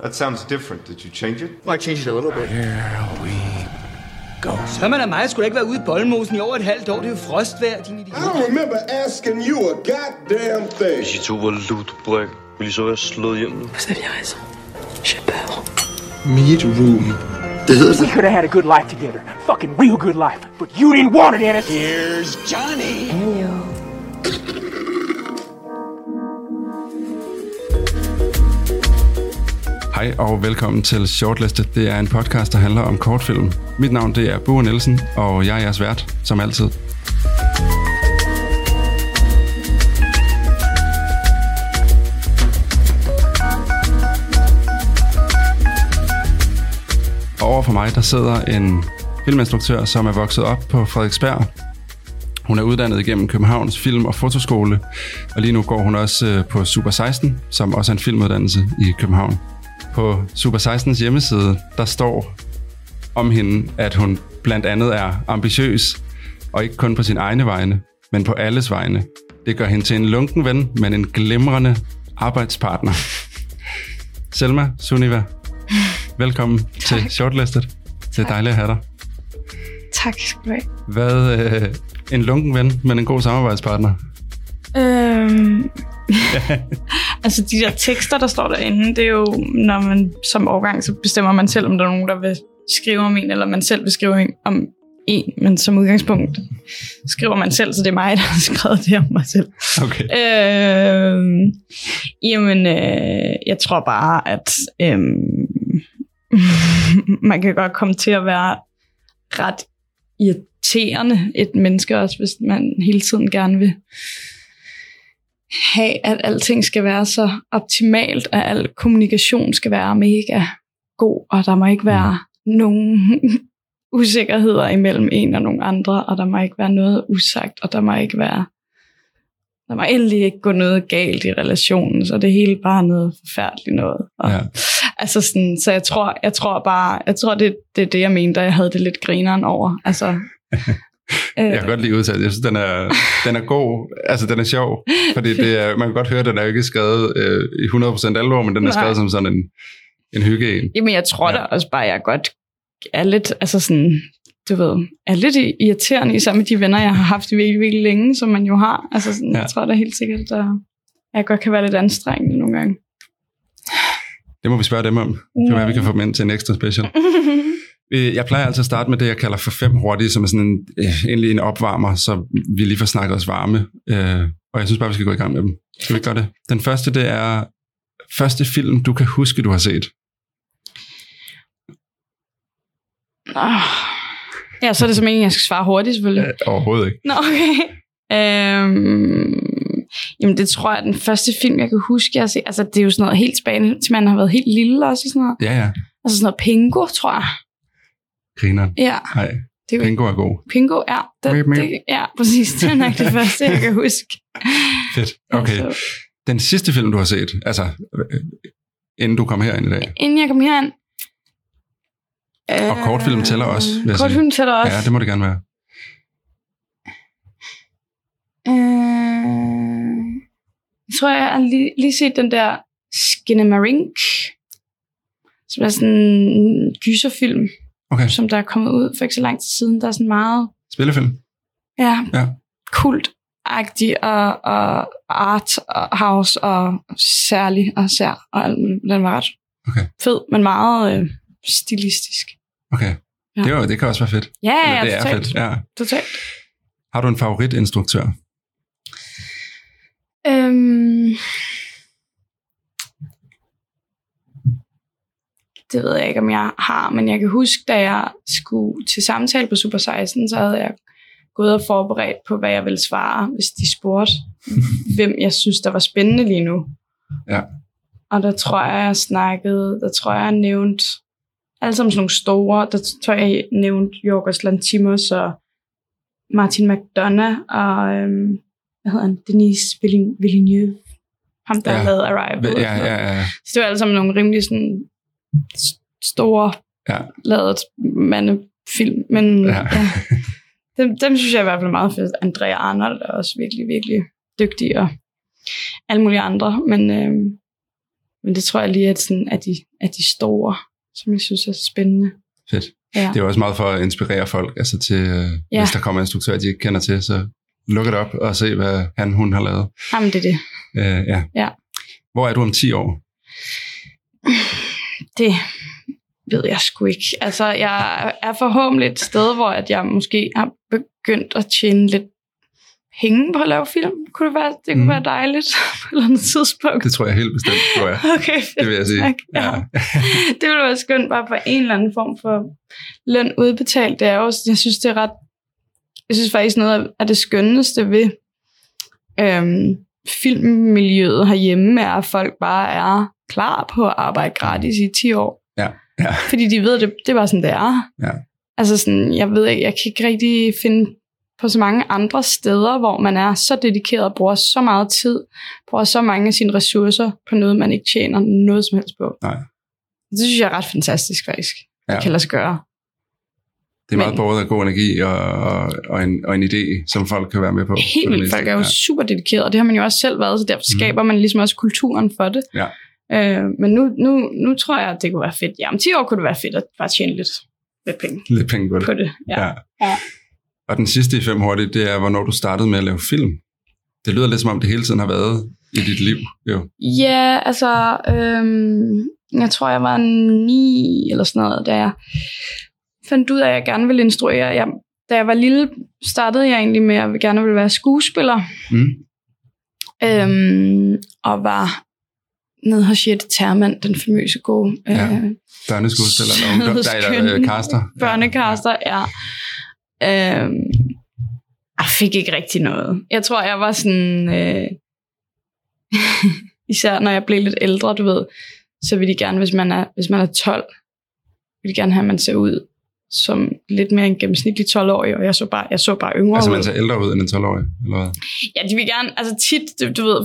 That sounds different. Did you change it? Well, I changed it a little bit. Hvad med mig? Skulle ikke være ude i Boldmosen i over et halvt år? Det er jo frostvejr, din I don't remember asking you a goddamn thing. Hvis I to var lutebræk, ville I så være slået hjem nu. Vous avez raison. J'ai peur. Meet room. Det hedder We could have had a good life together. Fucking real good life. But you didn't want it, Ennis. Here's Johnny. Hej og velkommen til Shortlisted. Det er en podcast, der handler om kortfilm. Mit navn det er Bue Nielsen, og jeg er jeres vært, som altid. Og over for mig, der sidder en filminstruktør, som er vokset op på Frederiksberg. Hun er uddannet igennem Københavns Film- og Fotoskole, og lige nu går hun også øh, på Super 16, som også er en filmuddannelse i København. På Super 16's hjemmeside, der står om hende, at hun blandt andet er ambitiøs, og ikke kun på sin egne vegne, men på alles vegne. Det gør hende til en lunken ven, men en glimrende arbejdspartner. Selma Suniva, velkommen til Shortlisted. Det er dejligt at have dig. Tak skal du have. Hvad, øh, en lunken ven, men en god samarbejdspartner? Øhm, altså de der tekster, der står derinde, det er jo, når man som årgang, så bestemmer man selv, om der er nogen, der vil skrive om en, eller man selv vil skrive om en, men som udgangspunkt skriver man selv, så det er mig, der har skrevet det om mig selv. Okay. Øhm, jamen, øh, jeg tror bare, at øhm, man kan godt komme til at være ret irriterende et menneske også, hvis man hele tiden gerne vil have, at alting skal være så optimalt, at al kommunikation skal være mega god, og der må ikke være nogen usikkerheder imellem en og nogle andre, og der må ikke være noget usagt, og der må ikke være der må endelig ikke gå noget galt i relationen, så det hele bare noget forfærdeligt noget. Og, Ja. Altså sådan, så jeg tror, jeg tror bare, jeg tror, det, det er det, jeg mente, da jeg havde det lidt grineren over. Altså, Jeg kan godt lide udtalt. Jeg synes, den er, den er god. Altså, den er sjov. Fordi det er, man kan godt høre, at den er ikke skrevet øh, i 100% alvor, men den er Nej. skrevet som sådan en, en hygge en. Jamen, jeg tror Ja. da også bare, at jeg godt er lidt, altså sådan, du ved, er lidt irriterende, især med de venner, jeg har haft virkelig, virkelig længe, som man jo har. Altså sådan, Ja. jeg tror da helt sikkert, at jeg godt kan være lidt anstrengende nogle gange. Det må vi spørge dem om. Det kan være, vi kan få dem ind til en ekstra special. Øh, Jeg plejer altid at starte med det, jeg kalder for fem hurtige, som er sådan en, øh, egentlig en opvarmer, så vi lige får snakket os varme. Øh, og jeg synes bare, vi skal gå i gang med dem. Skal vi gøre det? Den første, det er første film, du kan huske, du har set. Oh. Ja, så er det som en, jeg skal svare hurtigt selvfølgelig. Øh, overhovedet ikke. Nå, okay. Øhm, jamen, det tror jeg er den første film, jeg kan huske, jeg har set. Altså, det er jo sådan noget helt spændende, til man har været helt lille også og sådan noget. Ja, ja. Altså sådan noget Pingo, tror jeg. Griner. Ja, Nej, det er Pingo er god. Pingo, ja. Mip, Det, mip. det, ja, præcis. Det er nok det første, jeg kan huske. Fedt. Okay. Altså, Den sidste film, du har set, altså øh, inden du kom herind i dag. inden jeg kom herind. Og kortfilm tæller også, vil. Kortfilm tæller også. Ja, det må det gerne være. Øh, jeg tror, jeg har lige, lige set den der Skinnamarink, som er sådan en gyserfilm, Okay. som der er kommet ud for ikke så lang tid siden. Der er sådan meget Spillefilm? ja, Ja. kult-agtig og, og art og house og særlig og sær og alt. Den var ret Okay. fed, men meget øh, stilistisk. Okay. Ja. Det, er jo, det kan også være fedt. Ja, Eller ja, det er totalt. fedt, ja. totalt. Har du en favoritinstruktør? Øhm, det ved jeg ikke, om jeg har, men jeg kan huske, da jeg skulle til samtale på Super 16, så havde jeg gået og forberedt på, hvad jeg ville svare, hvis de spurgte, hvem jeg synes, der var spændende lige nu. Ja. Og der tror jeg, jeg snakkede, der tror jeg, jeg nævnte, alle sammen sådan nogle store, der tror jeg, jeg nævnte Jorgos Lantimos og Martin McDonough og, øhm, hvad hedder han, Denise Villen- Villeneuve. Ham, der Ja. lavede Arrival. Ja, ja, ja. Så det var alle sammen nogle rimelig sådan store, Ja. lavet mandefilm. Men Ja. ja. Dem, dem synes jeg i hvert fald er meget fedt. Andrea Arnold er også virkelig, virkelig dygtig, og alle mulige andre. Men øh, men det tror jeg lige at sådan, er, de, er de store, som jeg synes er spændende. Fedt. Ja. Det er også meget for at inspirere folk, altså til, øh, ja. hvis der kommer en instruktør, de ikke kender til, så luk det op og se, hvad han, hun har lavet. Jamen, det er det. Øh, ja. Ja. Hvor er du om 10 år? Det ved jeg sgu ikke. Altså, jeg er forhåbentlig et sted, hvor at jeg måske har begyndt at tjene lidt penge på at lave film. Kunne det være, det kunne Mm. være dejligt på et eller andet tidspunkt? Det tror jeg helt bestemt, tror jeg. Okay, fedt. Det vil jeg sige. Tak. Ja. det ville være skønt bare for en eller anden form for løn udbetalt. Det er også, jeg synes, det er ret... Jeg synes faktisk noget af det skønneste ved øhm, filmmiljøet herhjemme er, at folk bare er klar på at arbejde gratis i 10 år. Ja, ja. Fordi de ved, det, det var sådan, det er. Ja. Altså sådan, jeg ved ikke, jeg kan ikke rigtig finde på så mange andre steder, hvor man er så dedikeret og bruger så meget tid, bruger så mange af sine ressourcer på noget, man ikke tjener noget som helst på. Nej. Det synes jeg er ret fantastisk, faktisk. Ja. Det kan lade sig gøre. Det er meget båret af god energi og, og, og, en, og en idé, som folk kan være med på. Helt vildt. Folk er jo ja. super dedikerede, og det har man jo også selv været, så derfor Mhm. skaber man ligesom også kulturen for det. Ja. Øh, men nu, nu, nu tror jeg, at det kunne være fedt. Ja, om 10 år kunne det være fedt at bare tjene lidt, lidt penge Lidt penge på det. på det. Ja. Ja. Ja. Og den sidste i fem hurtigt, det er, hvornår du startede med at lave film. Det lyder lidt som om, det hele tiden har været i dit liv. Jo. Ja, altså, øhm, jeg tror, jeg var ni eller sådan noget, da jeg fandt ud af, at jeg gerne ville instruere. Jeg, da jeg var lille, startede jeg egentlig med, at jeg gerne ville være skuespiller. Mm. Øhm, og var nede hos Jette Termann, den famøse gode Ja. øh, Børneskuespiller eller ungdom. Der er øh, caster. børnekaster. Ja. Øhm, jeg fik ikke rigtig noget. Jeg tror, jeg var sådan... Øh, især når jeg blev lidt ældre, du ved, så vil de gerne, hvis man er, hvis man er 12, vil de gerne have, at man ser ud som lidt mere en gennemsnitlig 12-årig, og jeg så bare, jeg så bare yngre Altså, man ser ældre ud end en 12-årig, eller hvad? Ja, de vil gerne, altså tit, du, ved,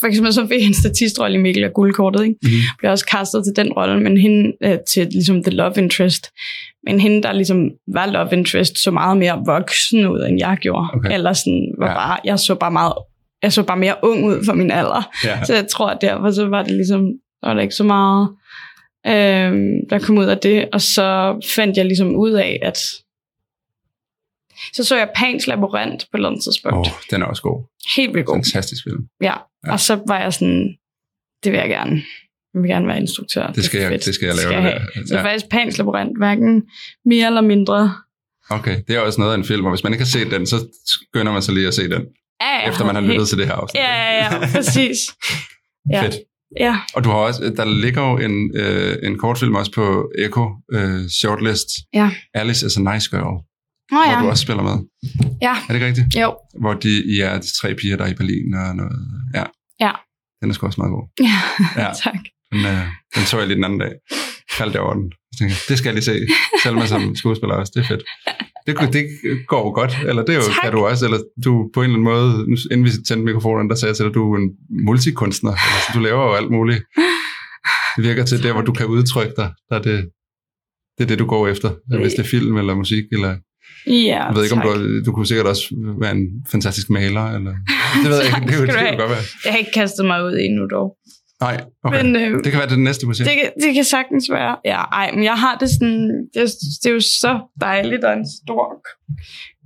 for- eksempel så fik en statistrolle i Mikkel og Guldkortet, ikke? Mhm. Blev også castet til den rolle, men hende øh, til ligesom The Love Interest. Men hende, der ligesom var Love Interest, så meget mere voksen ud, end jeg gjorde. Okay. Eller sådan, var Ja. bare, jeg så bare meget, jeg så bare mere ung ud for min alder. Ja. Så jeg tror, at derfor så var det ligesom, der var der ikke så meget, øh, der kom ud af det. Og så fandt jeg ligesom ud af, at så så jeg Pans Labyrinth på et eller andet tidspunkt. Oh. den er også god. Helt vildt god. Fantastisk film. Ja. Ja. og så var jeg sådan, det vil jeg gerne. Jeg vil gerne være instruktør. Det skal er jeg- det skal jeg lave, Skal det have. der. Så Ja. faktisk Pans Labyrinth, hverken mere eller mindre. Okay, det er også noget af en film, og hvis man ikke har set den, så skynder man sig lige at se den, Ja, ja, efter man har helt- lyttet til det her afsnit. Ja, ja, ja, præcis. Ja. Fedt. Ja, Og du har også, der ligger jo en, øh, en kortfilm også på Echo øh, Shortlist. Ja. Alice is a Nice Girl, Nå hvor ja. du også spiller med. Ja, Er det ikke rigtigt? jo. Hvor de, I er de tre piger, der er i Berlin og noget. Ja. Ja. Den er sgu også meget god. Ja, Ja. tak. Den, øh, den så jeg lige den anden dag. Faldt jeg over den. Så tænkte jeg, det skal jeg lige se. Selv med som skuespiller også. Det er fedt. Det, kunne- det går jo godt. Eller det er jo, Tak. kan du også. Eller du på en eller anden måde, inden vi tændte mikrofonen, der sagde jeg til dig, du er en multikunstner. Altså, du laver jo alt muligt. Det virker til der, hvor du kan udtrykke dig. Der er det, det er det, du går efter. Hvis det er film eller musik. Eller, Ja, jeg ved ikke, om tak. du, du kunne sikkert også være en fantastisk maler. Eller, det ved jeg ikke. Det, Tak kan godt være. Jeg har ikke kastet mig ud endnu dog. Nej, okay. Men, øh, det kan være det næste musik. Det, kan- det kan sagtens være. Ja, ej, men jeg har det sådan, det, er- det er jo så dejligt og en stor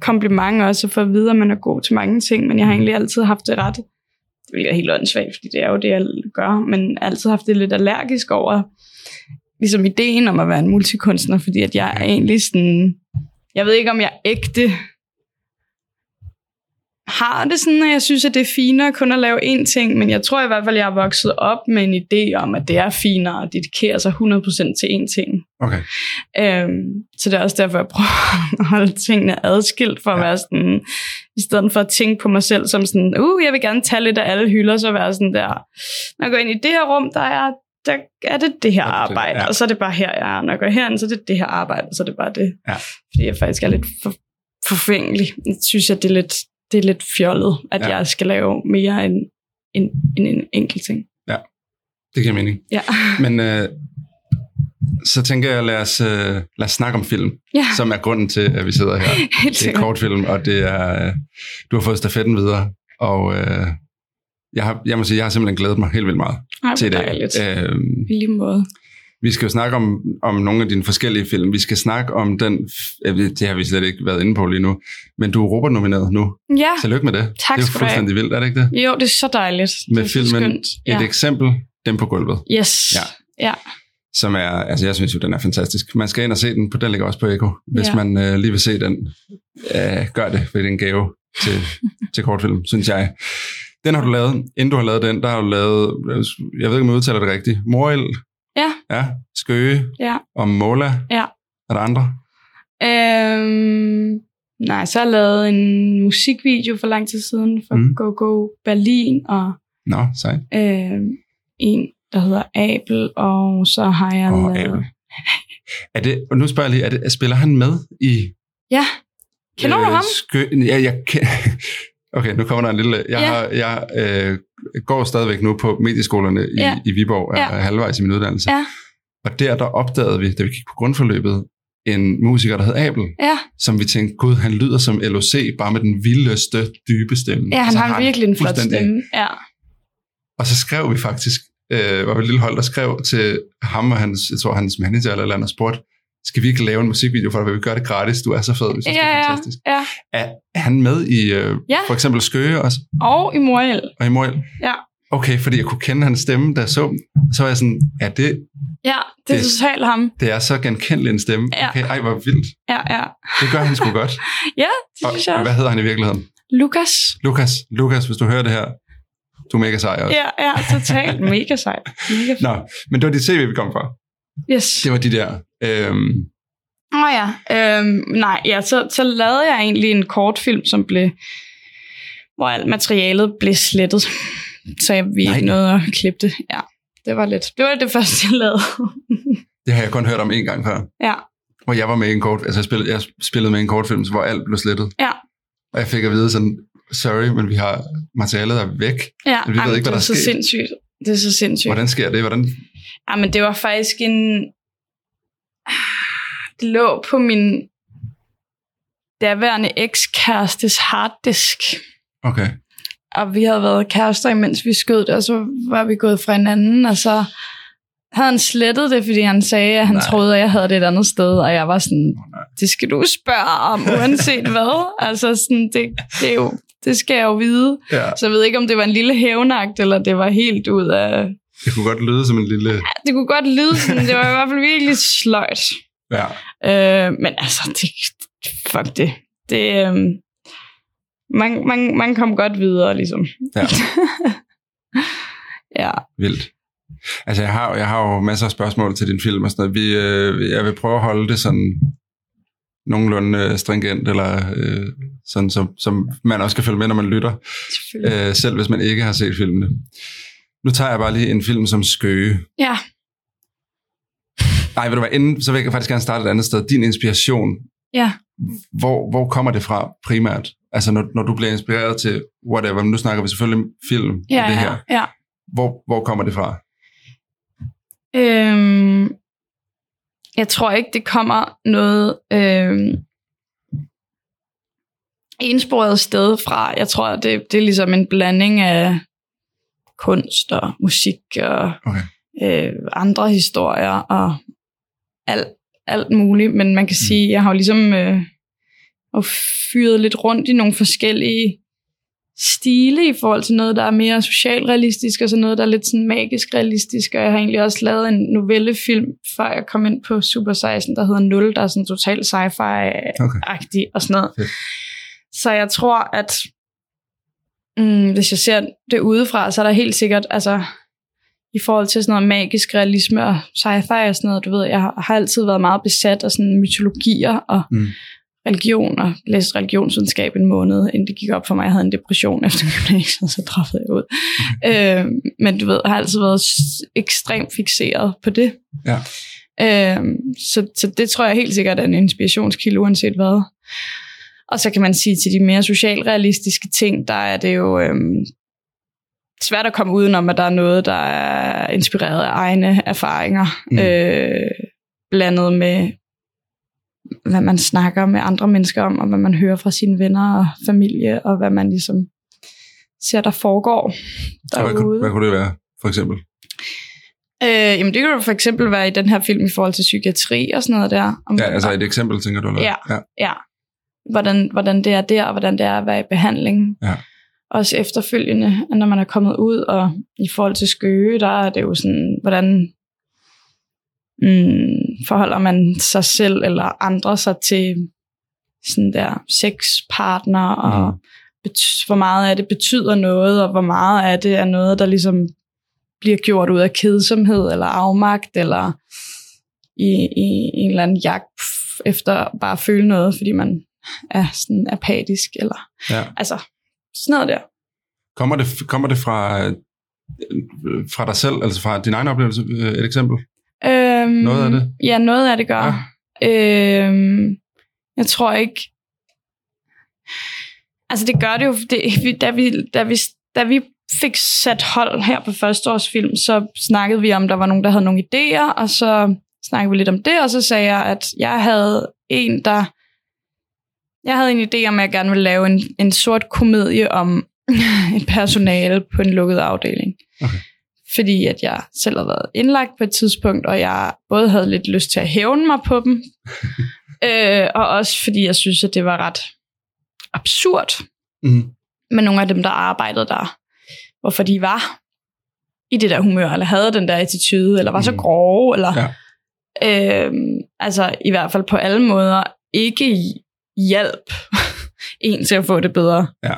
kompliment også at få at vide, at man er god til mange ting, men jeg har egentlig altid haft det ret, hvilket er helt åndssvagt, fordi det er jo det, jeg gør, men altid haft det lidt allergisk over, ligesom ideen om at være en multikunstner, fordi at jeg er egentlig sådan, jeg ved ikke, om jeg ægte har det sådan, at jeg synes, at det er finere kun at lave én ting, men jeg tror i hvert fald, at jeg er vokset op med en idé om, at det er finere at dedikere sig 100% til én ting. Okay. Øhm, så det er også derfor, jeg prøver at holde tingene adskilt, for at Ja. være sådan, i stedet for at tænke på mig selv som sådan, uh, jeg vil gerne tage lidt af alle hylder, så være sådan der, når jeg går ind i det her rum, der er, der er det det her det, arbejde, ja. og så er det bare her, jeg er. Når jeg går herind, så er det det her arbejde, og så er det bare det. Ja. Fordi jeg faktisk er lidt for, forfængelig. Jeg synes, at det er lidt, det er lidt fjollet, at Ja. ja. jeg skal lave mere end, end, end en enkelt ting. Det giver mening. Ja. Men øh, så tænker jeg, lad os, øh, lad os snakke om film, ja, som er grunden til, at vi sidder her. Det er kortfilm, og det er, øh, du har fået stafetten videre, og øh, jeg, har, jeg må sige, jeg har simpelthen glædet mig helt vildt meget Ej, til i hvor dag. Øhm, I lige måde. Vi skal jo snakke om, om nogle af dine forskellige film. Vi skal snakke om den, ved, det har vi slet ikke været inde på lige nu, men du er Robert-nomineret nu. Ja, Tillykke med det. Tak det er jo fuldstændig vildt, er det ikke det? jo, det er så dejligt. Med det filmen skønt. Et Ja. eksempel, dem på gulvet, Yes. Ja. ja. som er, altså jeg synes jo, den er fantastisk. Man skal ind og se den, på den ligger også på Eko. Hvis Ja. man øh, lige vil se den, øh, gør det, er en gave til, til kortfilm, synes jeg. Den har du lavet. Inden du har lavet den, der har du lavet, jeg ved ikke, om jeg udtaler det rigtigt, Morel, Ja. ja, Skøge Ja. og Måla. Ja. Er der andre? Øhm, nej, så har jeg lavet en musikvideo for lang tid siden for Mm. Go Go Berlin, og Nå, sejt. øhm, en, der hedder Abel, og så har jeg Åh, lavet... Abel. Er det, og nu spørger jeg lige, er det, spiller han med i... Ja. Kender du ham? Skø, ja, jeg Okay, nu kommer der en lille... Jeg, Ja. har, jeg øh, går stadigvæk nu på medieskolerne i, Ja. i Viborg, er Ja. halvvejs i min uddannelse. Ja. Og der, der opdagede vi, da vi gik på grundforløbet, en musiker, der hed Abel, Ja, som vi tænkte, gud, han lyder som LOC, bare med den vildeste, dybe stemme. ja han Så har virkelig en flot stemme. Ja. Og så skrev vi faktisk, øh, var vi et lille hold, der skrev til ham og hans, jeg tror, hans manager eller andet, og spurgte, skal vi ikke lave en musikvideo for dig, vil vi gøre det gratis? Du er så fed, vi synes, Ja, det er fantastisk. ja. Er, er han med i øh, Ja. for eksempel Skøge også, Og i Moriel. og i Morel? Ja. Okay, fordi jeg kunne kende hans stemme, da jeg så. Så var jeg sådan, ja, det, Ja, det er Det- totalt ham. det er så genkendelig en stemme. Ja. Okay, ej, hvor vildt. Ja, ja. Det gør han sgu godt. Ja, det Og, synes jeg og også. hvad hedder han i virkeligheden? Lukas. Lukas, Lukas, hvis du hører det her, du er mega sej også. Ja, ja, totalt. Mega sejt. Mega. Nå, men det var dit CV, vi kom fra. Yes. Det var de der. Øhm, Åh oh, ja. Øhm, nej, ja, så, så lavede jeg egentlig en kortfilm, som blev, hvor alt materialet blev slettet. Så jeg, vi Nej. ikke nåede at klippe det. Ja, det var lidt. Det var det første, jeg lavede. det har jeg kun hørt om en gang før. ja, Hvor jeg var med i en kort, altså jeg spillede, jeg spillede med i en kortfilm, hvor alt blev slettet. ja, Og jeg fik at vide sådan, sorry, men vi har materialet er væk. ja. Vi ved Ej, men ikke, hvad det der er så sket. sindssygt. Det er så sindssygt. Hvordan sker det? Hvordan? Ja, men det var faktisk en... Det lå på min daværende ekskærestes harddisk. Okay. Og vi havde været kærester, imens vi skød det, og så var vi gået fra hinanden, og så havde han slettet det, fordi han sagde, at han Nej. Troede, at jeg havde det et andet sted, og jeg var sådan, det skal du spørge om, uanset hvad. Altså, sådan, det, det, er jo, det skal jeg jo vide. Ja, Så jeg ved ikke, om det var en lille hævnagt, eller det var helt ud af... det kunne godt lyde som en lille... Det kunne godt lyde sådan, det var i hvert fald virkelig sløjt. Ja. Øh, men altså, det, fuck det. Det, øh, man, man, man kom godt videre, ligesom. Ja. ja. Vildt. Altså, jeg har, jeg har jo masser af spørgsmål til din film og sådan noget. Vi, øh, jeg vil prøve at holde det sådan nogenlunde øh, stringent, eller øh, sådan, som, som man også kan følge med, når man lytter, øh, selv hvis man ikke har set filmene. Nu tager jeg bare lige en film som Skøge. Ja. Nej, ved du hvad, inden, så vil jeg faktisk gerne starte et andet sted. Din inspiration, Ja. hvor, hvor kommer det fra primært? Altså, når, når du bliver inspireret til whatever, nu snakker vi selvfølgelig film Ja, og det ja, her. ja. Hvor, hvor kommer det fra? Øhm, jeg tror ikke, det kommer noget øhm, ensporet sted fra. Jeg tror, det, det er ligesom en blanding af kunst og musik og Okay. øh, andre historier og alt, alt muligt. Men man kan Mm. sige, jeg har jo ligesom øh, og fyret lidt rundt i nogle forskellige stile i forhold til noget, der er mere socialrealistisk, og så noget, der er lidt sådan magisk realistisk. Og jeg har egentlig også lavet en novellefilm, før jeg kom ind på Super 16, der hedder Nul, der er sådan totalt sci-fi-agtig og sådan noget. Fedt. Så jeg tror, at mm, hvis jeg ser det udefra, så er der helt sikkert, altså i forhold til sådan noget magisk realisme og sci-fi og sådan noget, du ved, jeg har altid været meget besat af sådan mytologier og Mm. religion, og læste religionsvidenskab en måned, inden det gik op for mig, jeg havde en depression efter gymnasiet, så droppede jeg ud. Okay. Øh, men du ved, har altid været ekstremt fixeret på det. Ja. Øh, så, så det tror jeg helt sikkert er en inspirationskilde, uanset hvad. Og så kan man sige til de mere socialrealistiske ting, der er det jo øhm, svært at komme udenom, at der er noget, der er inspireret af egne erfaringer, Mm. øh, blandet med, hvad man snakker med andre mennesker om, og hvad man hører fra sine venner og familie, og hvad man ligesom ser, der foregår Så hvad, kunne, derude. hvad kunne det være, for eksempel? Øh, jamen det kan jo for eksempel være i den her film i forhold til psykiatri og sådan noget der. Om, Ja, altså et eksempel, tænker du? Eller? Ja. ja. ja, hvordan, hvordan det er der, og hvordan det er at være i behandling. Ja. Også efterfølgende, når man er kommet ud, og i forhold til skøge, der er det jo sådan, hvordan mm, forholder man sig selv eller andre sig til sådan der sexpartner, og Mhm. bet- hvor meget af det betyder noget, og hvor meget af det er noget, der ligesom bliver gjort ud af kedsomhed eller afmagt, eller i, i en eller anden jagt efter bare at føle noget, fordi man er sådan apatisk, eller ja. altså sådan noget der. Kommer det, kommer det fra, fra dig selv, altså fra din egen oplevelse, øh, et eksempel? Øhm, Noget af det? Ja, noget af det gør. Ja. Øhm, jeg tror ikke... Altså det gør det jo, det, da, vi, da, vi, da vi fik sat hold her på førsteårsfilm, så snakkede vi om, der var nogen, der havde nogle idéer, og så snakkede vi lidt om det, og så sagde jeg, at jeg havde en, der... Jeg havde en idé om, at jeg gerne ville lave en, en sort komedie om et personale på en lukket afdeling. Okay. Fordi at jeg selv havde været indlagt på et tidspunkt, og jeg både havde lidt lyst til at hævne mig på dem, øh, og også fordi jeg synes, at det var ret absurd Mm. med nogle af dem, der arbejdede der. Hvorfor de var i det der humør, eller havde den der attitude, eller var så Mhm. grove, eller Ja. øh, altså i hvert fald på alle måder ikke hjælp en til at få det bedre. Ja.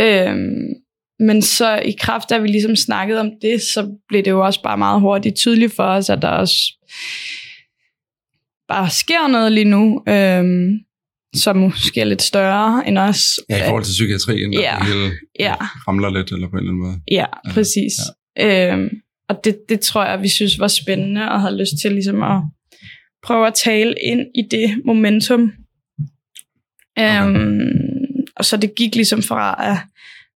Øhm, men så i kraft af, vi ligesom snakkede om det, så blev det jo også bare meget hurtigt tydeligt for os, at der også bare sker noget lige nu, øhm, som måske er lidt større end os. Ja, i forhold til psykiatrien, der Ja. det hele Ja. ramler lidt, eller på en eller anden måde. Ja, præcis. Ja. Øhm, og det, det tror jeg, vi synes var spændende, og havde lyst til ligesom at prøve at tale ind i det momentum. Øhm, og så det gik ligesom fra at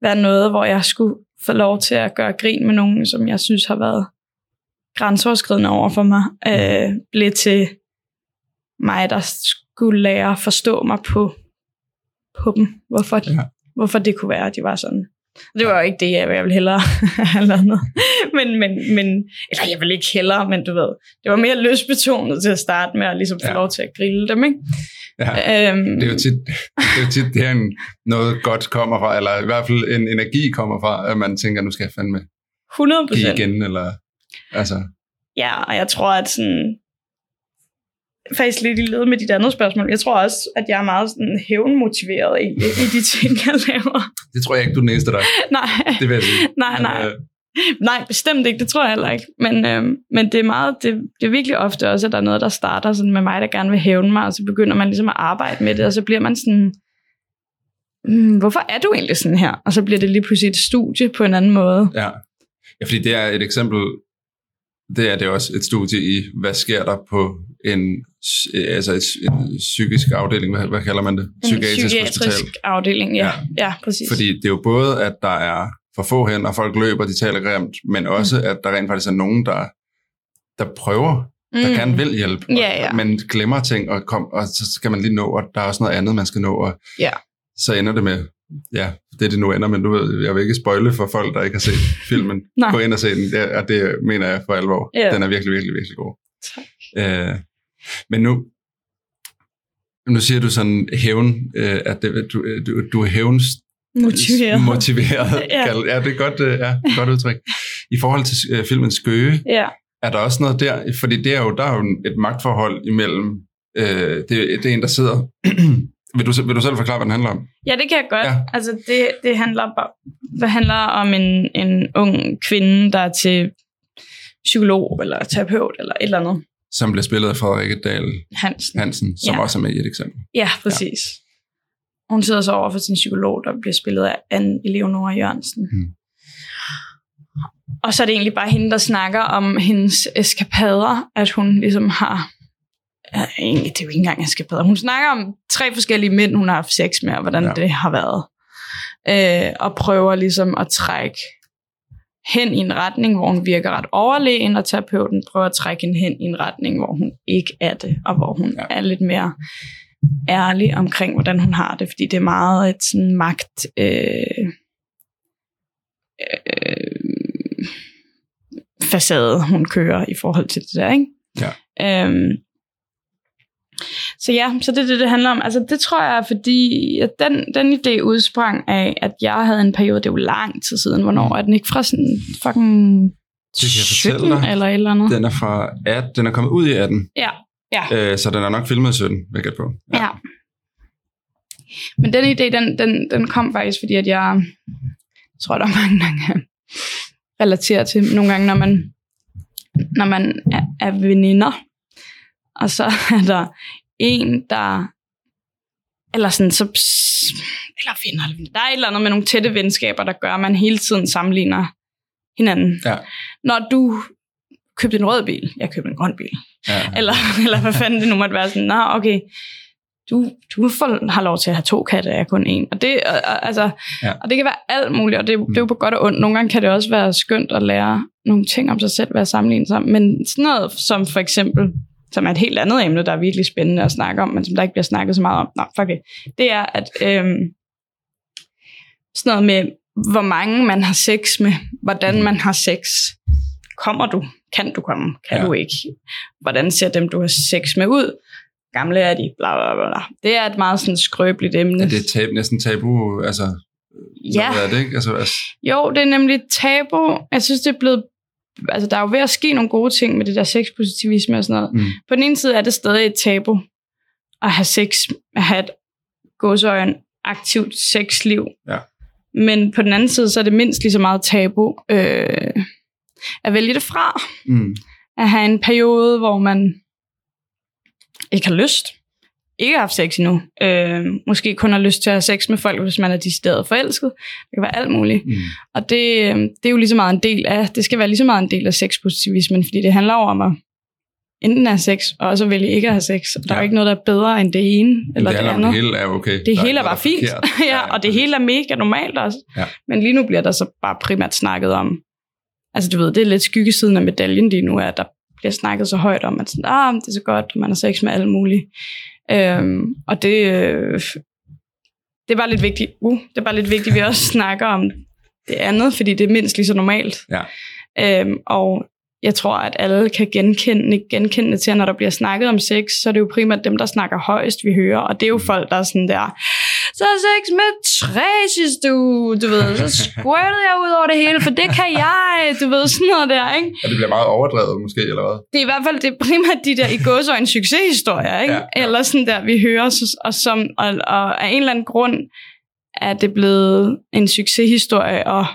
være noget, hvor jeg skulle få lov til at gøre grin med nogen, som jeg synes har været grænseoverskridende over for mig, øh, blev til mig, der skulle lære at forstå mig på, på dem. Hvorfor, Ja. hvorfor det kunne være, at de var sådan. Det var jo ikke det, jeg jeg ville hellere have lavet noget. Men, men, men, eller jeg vil ikke hellere, men du ved, det var mere løsbetonet til at starte med at ligesom få Ja. lov til at grille dem, ikke? Ja. Øhm, Det er jo tit, det er jo tit der en, noget godt kommer fra, eller i hvert fald en energi kommer fra, at man tænker, nu skal jeg fandme 100 give igen, eller altså, Ja, og jeg tror, at sådan, faktisk lidt i led med dit andet spørgsmål, jeg tror også, at jeg er meget sådan hævnmotiveret i, i de ting, jeg laver. det tror jeg ikke, du er den eneste, der er. Nej, Det vil jeg sige. nej, Men, nej. øh, Nej, bestemt ikke, det tror jeg heller ikke. Men, øhm, men det er meget, det, det er virkelig ofte også, at der er noget, der starter sådan med mig, der gerne vil hævne mig, og så begynder man ligesom at arbejde med det, og så bliver man sådan, mm, hvorfor er du egentlig sådan her? Og så bliver det lige pludselig et studie på en anden måde. Ja. ja, fordi det er et eksempel, det er det også et studie i, hvad sker der på en, øh, altså et, en psykisk afdeling, hvad, hvad kalder man det? En psykiatrisk afdeling, ja. Ja. ja. Ja, præcis. Fordi det er jo både, at der er for få og folk løber, de taler grimt, men også, Mm. at der rent faktisk er nogen, der, der prøver, der Mm. gerne vil hjælpe, og, Ja, ja. men glemmer ting, og, kom, og så skal man lige nå, og der er også noget andet, man skal nå, og Ja. så ender det med, ja, det det nu ender, men du ved, jeg vil ikke spoile for folk, der ikke har set filmen. Gå ind og se den, det, og det mener jeg for alvor. Ja. Den er virkelig, virkelig, virkelig god. Tak. Øh, men nu, nu siger du sådan hævn, øh, at det, du, du, du er hævns Motiveret. motiveret. Ja. ja. ja, det er godt, øh, ja, godt udtryk. I forhold til øh, filmen Skøge, Ja. er der også noget der, fordi det er jo, der er jo et magtforhold imellem, øh, det, det er en, der sidder, vil, du, vil du selv forklare, hvad den handler om? Ja, det kan jeg godt. Ja. Altså, det, det, handler det handler om en, en ung kvinde, der er til psykolog eller terapeut eller et eller andet. Som bliver spillet af Frederikke Dahl Hansen. Hansen, som Ja. også er med i et eksempel. Ja, præcis. Ja. Hun sidder så over for sin psykolog, der bliver spillet af Anne Eleonora Jørgensen. Hmm. Og så er det egentlig bare hende, der snakker om hendes eskapader, at hun ligesom har... Ja, egentlig, det er jo ikke engang eskapader. Hun snakker om tre forskellige mænd, hun har haft sex med, og hvordan Ja. det har været. Øh, og prøver ligesom at trække hen i en retning, hvor hun virker ret overlegen, og terapeuten prøver at trække hende hen i en retning, hvor hun ikke er det, og hvor hun ja. er lidt mere ærlig omkring, hvordan hun har det, fordi det er meget et sådan magt, øh, øh, facade, hun kører i forhold til det der, ikke? Ja. Øhm, så ja, så det er det, det handler om. Altså det tror jeg fordi, at den, den idé udsprang af, at jeg havde en periode, det er jo lang tid siden, hvornår er den ikke fra sådan fucking Det kan jeg 17 fortælle dig. eller et eller andet. Den er fra 18, den er kommet ud i 18, Ja, ja. øh, så den er nok filmet i 17, vil jeg på. Ja. Men den idé, den, den, den kom faktisk, fordi at jeg, jeg tror, der er mange, der kan relatere til nogle gange, når man, når man er, er veninder, og så er der en, der eller sådan, så, eller venner. der er et eller andet med nogle tætte venskaber, der gør, at man hele tiden sammenligner hinanden. Ja. Når du købte en rød bil, jeg købte en grøn bil, Ja. eller, eller hvad fanden det nu måtte være sådan, nå okay, du, du får, har lov til at have to katte, jeg kun en. Og det, og, altså, Ja. og det kan være alt muligt, og det, det er jo på godt og ondt. Nogle gange kan det også være skønt at lære nogle ting om sig selv, være sammenlignet sammen. Men sådan noget som for eksempel, som er et helt andet emne, der er virkelig spændende at snakke om, men som der ikke bliver snakket så meget om. Nå, fuck det. Det er, at øhm, sådan noget med, hvor mange man har sex med, hvordan man har sex. Kommer du? Kan du komme? Kan Ja. ja. du ikke? Hvordan ser dem, du har sex med ud? Gamle er de? Bla, bla, bla. Det er et meget sådan skrøbeligt emne. Er det tab, næsten tabu? Altså, Ja. Noget af det, ikke? Altså, altså, Jo, det er nemlig tabu. Jeg synes, det er blevet... Altså, der er jo ved at ske nogle gode ting med det der sexpositivisme og sådan noget. Mm. På den ene side er det stadig et tabu at have sex, at have et gåsøjen aktivt sexliv. Ja. Men på den anden side, så er det mindst lige så meget tabu øh, at vælge det fra. mm. At have en periode, hvor man ikke har lyst, ikke har haft sex endnu, øh, måske kun har lyst til at have sex med folk, hvis man er decideret forelsket. Det kan være alt muligt. Mm. Og det, øh, det er jo lige så meget en del af, det skal være lige så meget en del af sexpositivismen, fordi det handler om at enten have sex, og også at vælge ikke at have sex. Og der er Ja. jo ikke noget, der er bedre end det ene, eller det, det, andet. det hele er okay. Det Der hele er bare fint, forkert. ja, og det hele er mega normalt også. Ja. Men lige nu bliver der så bare primært snakket om, altså du ved, det er lidt skyggesiden af medaljen lige nu, at der bliver snakket så højt om, at sådan, ah, det er så godt, man har sex med alle mulige. Øhm, og det, øh, det er bare lidt vigtigt, uh, det er bare lidt vigtigt, at vi også snakker om det andet, fordi det er mindst lige så normalt. Ja. Øhm, og jeg tror, at alle kan genkende, genkende til, at når der bliver snakket om sex, så er det jo primært dem, der snakker højst, vi hører. Og det er jo folk, der er sådan der, så er sex med tre sidste uge, du ved, så squirtede jeg ud over det hele, for det kan jeg, du ved, sådan noget der, ikke? Og det bliver meget overdrevet måske, eller hvad? Det er i hvert fald det er primært de der i gåsøjne succeshistorier, ikke? Ja, Ja. Eller sådan der, vi hører, og, som, og, og af en eller anden grund er det blevet en succeshistorie, og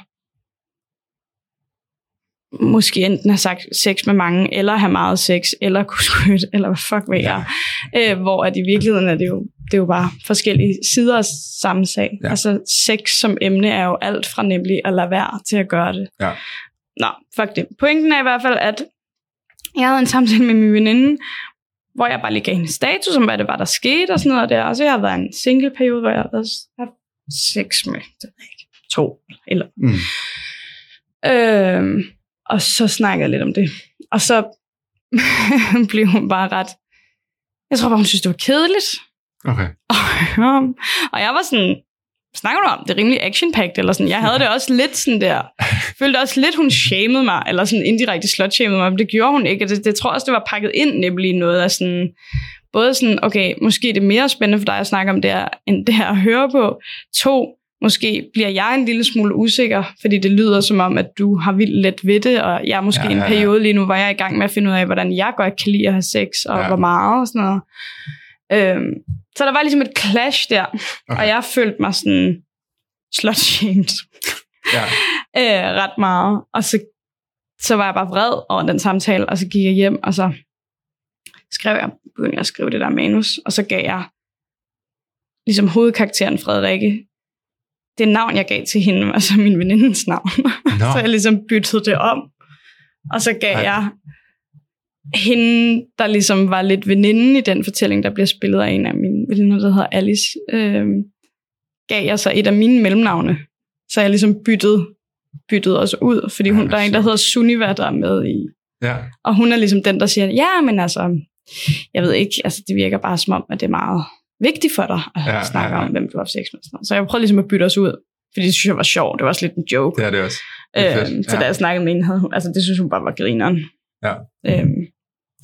måske enten have sagt sex med mange, eller have meget sex, eller kunne skyde, eller hvad fuck ved jeg. Øh, hvor at i virkeligheden er det jo, det er jo bare forskellige sider af samme sag. Ja. Ja. Altså sex som emne er jo alt fra nemlig at lade være til at gøre det. Ja. Nå, fuck det. Pointen er i hvert fald, at jeg havde en samtale med min veninde, hvor jeg bare lige gav hende status om, hvad det var, der skete og sådan noget der. Og så jeg har været en single periode, hvor jeg har været sex med, det ikke, to eller Mm. Øhm, og så snakkede jeg lidt om det. Og så blev hun bare ret... Jeg tror bare, hun synes, det var kedeligt. Okay. og jeg var sådan, snakker du om? Det er rimelig action eller sådan. Jeg havde det også lidt sådan der. Følte også lidt, hun shamede mig, eller sådan indirekte slot shamede mig, men det gjorde hun ikke. Og Det, det tror jeg også, det var pakket ind nemlig noget af sådan, både sådan, okay, måske er det mere spændende for dig at snakke om det her, end det her at høre på. To, måske bliver jeg en lille smule usikker, fordi det lyder som om, at du har vildt let ved det, og jeg er måske Ja, ja, ja, en periode lige nu, hvor jeg er i gang med at finde ud af, hvordan jeg godt kan lide at have sex, og Ja. hvor meget og sådan noget. Øhm, så der var ligesom et clash der, Okay. og jeg følte mig sådan slut-shamed Ja. øh, ret meget. Og så, så var jeg bare vred over den samtale, og så gik jeg hjem, og så skrev jeg, begyndte jeg at skrive det der manus, og så gav jeg ligesom hovedkarakteren Frederikke, det navn, jeg gav til hende, altså min venindens navn. Nå. så jeg ligesom byttede det om. Og så gav Ej. jeg hende, der ligesom var lidt veninde i den fortælling, der bliver spillet af en af mine veninder, der hedder Alice, øh, gav jeg så et af mine mellemnavne. Så jeg ligesom byttede, byttede os ud, fordi hun, Ej, der er en, der hedder Sunniva, der er med i. Ja. Og hun er ligesom den, der siger, ja, men altså, jeg ved ikke, altså det virker bare som om, at det er meget vigtigt for dig at Ja, ja, snakke ja, ja, ja. om, hvem du har haft sex med. sådan. Så jeg prøvede ligesom at bytte os ud, Fordi det synes jeg var sjovt. Det var også lidt en joke. Det er det også. Det er Øhm, så Ja. da jeg snakkede med hende, havde hun, altså det synes hun bare var grineren. Ja. Øhm,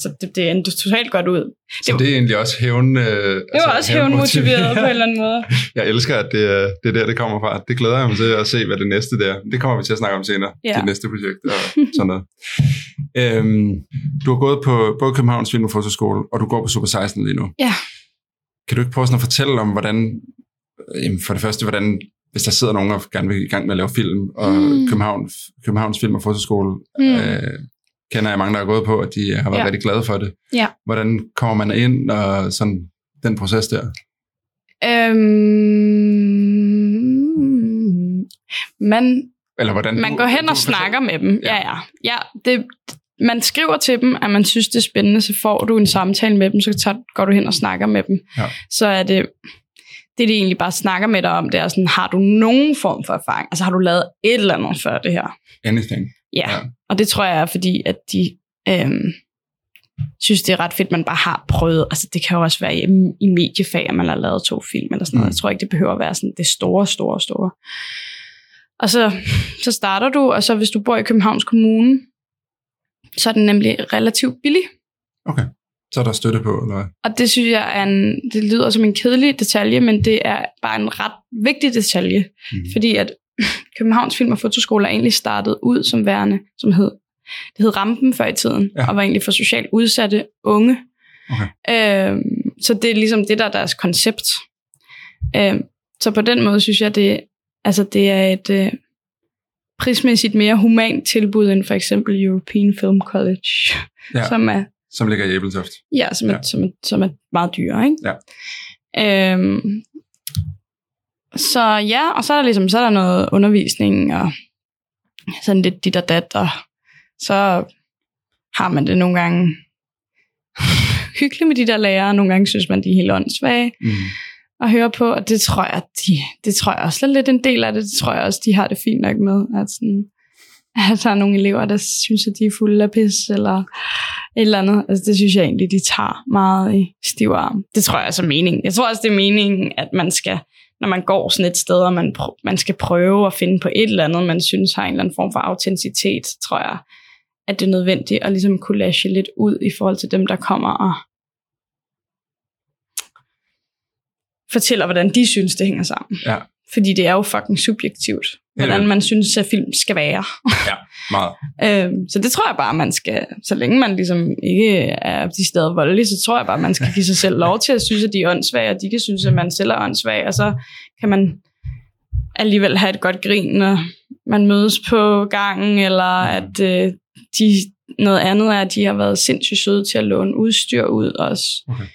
så det, det endte totalt godt ud. Så det er egentlig også hævn... Øh, Det var altså, også hævnmotiveret på en eller anden måde. Jeg elsker, at det, er- det er der, det kommer fra. Det glæder jeg mig til at se, hvad det næste der. Det kommer vi til at snakke om senere, Ja. ja. det næste projekt og sådan noget. øhm, du har gået på både Københavns Film- og Fotoskole, og du går på Super 16 lige nu. Ja. Kan du ikke prøve sådan at fortælle om, hvordan, jamen for det første, hvordan, hvis der sidder nogen og gerne vil i gang med at lave film, og Mm. København, Københavns Film- og Fotoskole, Mm. øh, kender jeg mange, der har gået på, at de har været Ja. rigtig glade for det. Ja. Hvordan kommer man ind og sådan den proces der? Øhm, man, Eller hvordan man du- går hen du og fortæller- snakker med dem. Ja, Ja. ja. ja det, man skriver til dem, at man synes, det er spændende, så får du en samtale med dem, så tager, går du hen og snakker med dem. Ja. Så er det, det de egentlig bare snakker med dig om, det er sådan, har du nogen form for erfaring? Altså har du lavet et eller andet før det her? Anything. Ja, Ja. ja. og det tror jeg er fordi, at de øhm, synes, det er ret fedt, man bare har prøvet. Altså det kan jo også være i, i mediefag, at man har lavet to film eller sådan noget. Mm. Jeg tror ikke, det behøver at være sådan det store, store, store. Og så, så starter du, og så hvis du bor i Københavns Kommune, så er den nemlig relativt billig. Okay. Så er der støtte på, eller? Og det synes jeg er en, det lyder som en kedelig detalje, men det er bare en ret vigtig detalje. Mm. Fordi at Københavns Film- og Fotoskole er egentlig startet ud som værende, som hed, det hed Rampen før i tiden, Ja. ja. og var egentlig for socialt udsatte unge. Okay. Øhm, så det er ligesom det, der er deres koncept. Øhm, så på den måde synes jeg, det, altså det er et øh, prismæssigt mere humant tilbud end for eksempel European Film College, Ja. som er Som ligger i Æbeltoft. Ja, som er, Ja. Som, er, som er meget dyre, ikke? Ja. Øhm, så ja, og så er der ligesom så er der noget undervisning og sådan lidt dit og dat, og så har man det nogle gange hyggeligt med de der lærere, nogle gange synes man, de er helt åndssvage Mm at høre på, og det tror jeg, de, det tror jeg også er lidt en del af det, det tror jeg også, de har det fint nok med, at, sådan, at der er nogle elever, der synes, at de er fulde af pis, eller et eller andet. Altså, det synes jeg egentlig, de tager meget i stiv arm. Det tror jeg også er meningen. Jeg tror også, det er meningen, at man skal, når man går sådan et sted, og man, pr- man skal prøve at finde på et eller andet, man synes har en eller anden form for autenticitet, tror jeg, at det er nødvendigt at ligesom collage lidt ud i forhold til dem, der kommer og fortæller, hvordan de synes, det hænger sammen. Ja. Fordi det er jo fucking subjektivt, hvordan man synes, at film skal være. Meget. Øhm, så det tror jeg bare, man skal, så længe man ligesom ikke er de steder voldelig, så tror jeg bare, man skal give sig selv lov til at synes, at de er åndssvage, og de kan synes, at man selv er åndssvag, og så kan man alligevel have et godt grin, når man mødes på gangen, eller at øh, de, noget andet er, at de har været sindssygt søde til at låne udstyr ud også Okay.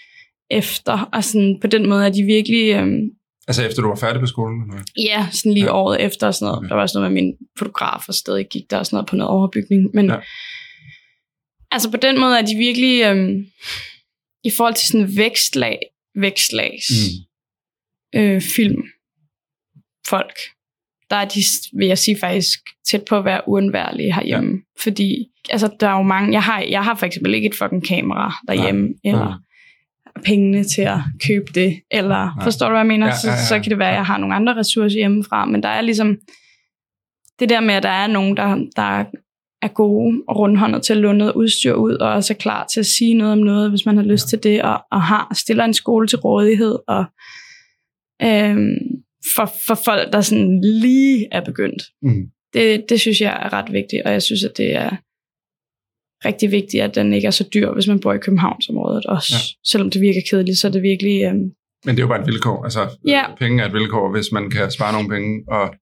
Efter, og sådan, på den måde er de virkelig... Øhm, Altså efter du var færdig på skolen? Eller? Ja, sådan lige Ja. året efter og sådan noget. Okay. Der var også noget med min fotograf, og stadig gik der også noget på noget overbygning. Men Ja. ja. altså på den måde er de virkelig, øhm, i forhold til sådan vækstlag, vækstlags mm. øh, film, folk, der er de, vil jeg sige, faktisk tæt på at være uundværlige herhjemme. Ja. Fordi altså, der er jo mange, jeg har, jeg har for eksempel ikke et fucking kamera derhjemme, Nej. eller Nej. Pengene til at købe det, eller Nej. forstår du, hvad jeg mener? Ja, Så, ja, ja, så kan det være, at jeg har nogle andre ressourcer hjemmefra, men der er ligesom det der med, at der er nogen, der, der er gode og rundhåndet til at låne noget udstyr ud, og også er klar til at sige noget om noget, hvis man har lyst til det, og, og har stiller en skole til rådighed, og øhm, for, for folk, der sådan lige er begyndt. Mm. Det, det synes jeg er ret vigtigt, og jeg synes, at det er rigtig vigtigt, at den ikke er så dyr, hvis man bor i Københavnsområdet også. Ja. Selvom det virker kedeligt, så er det virkelig... Øhm, Men det er jo bare et vilkår. Altså, Ja. penge er et vilkår, hvis man kan spare nogle penge, og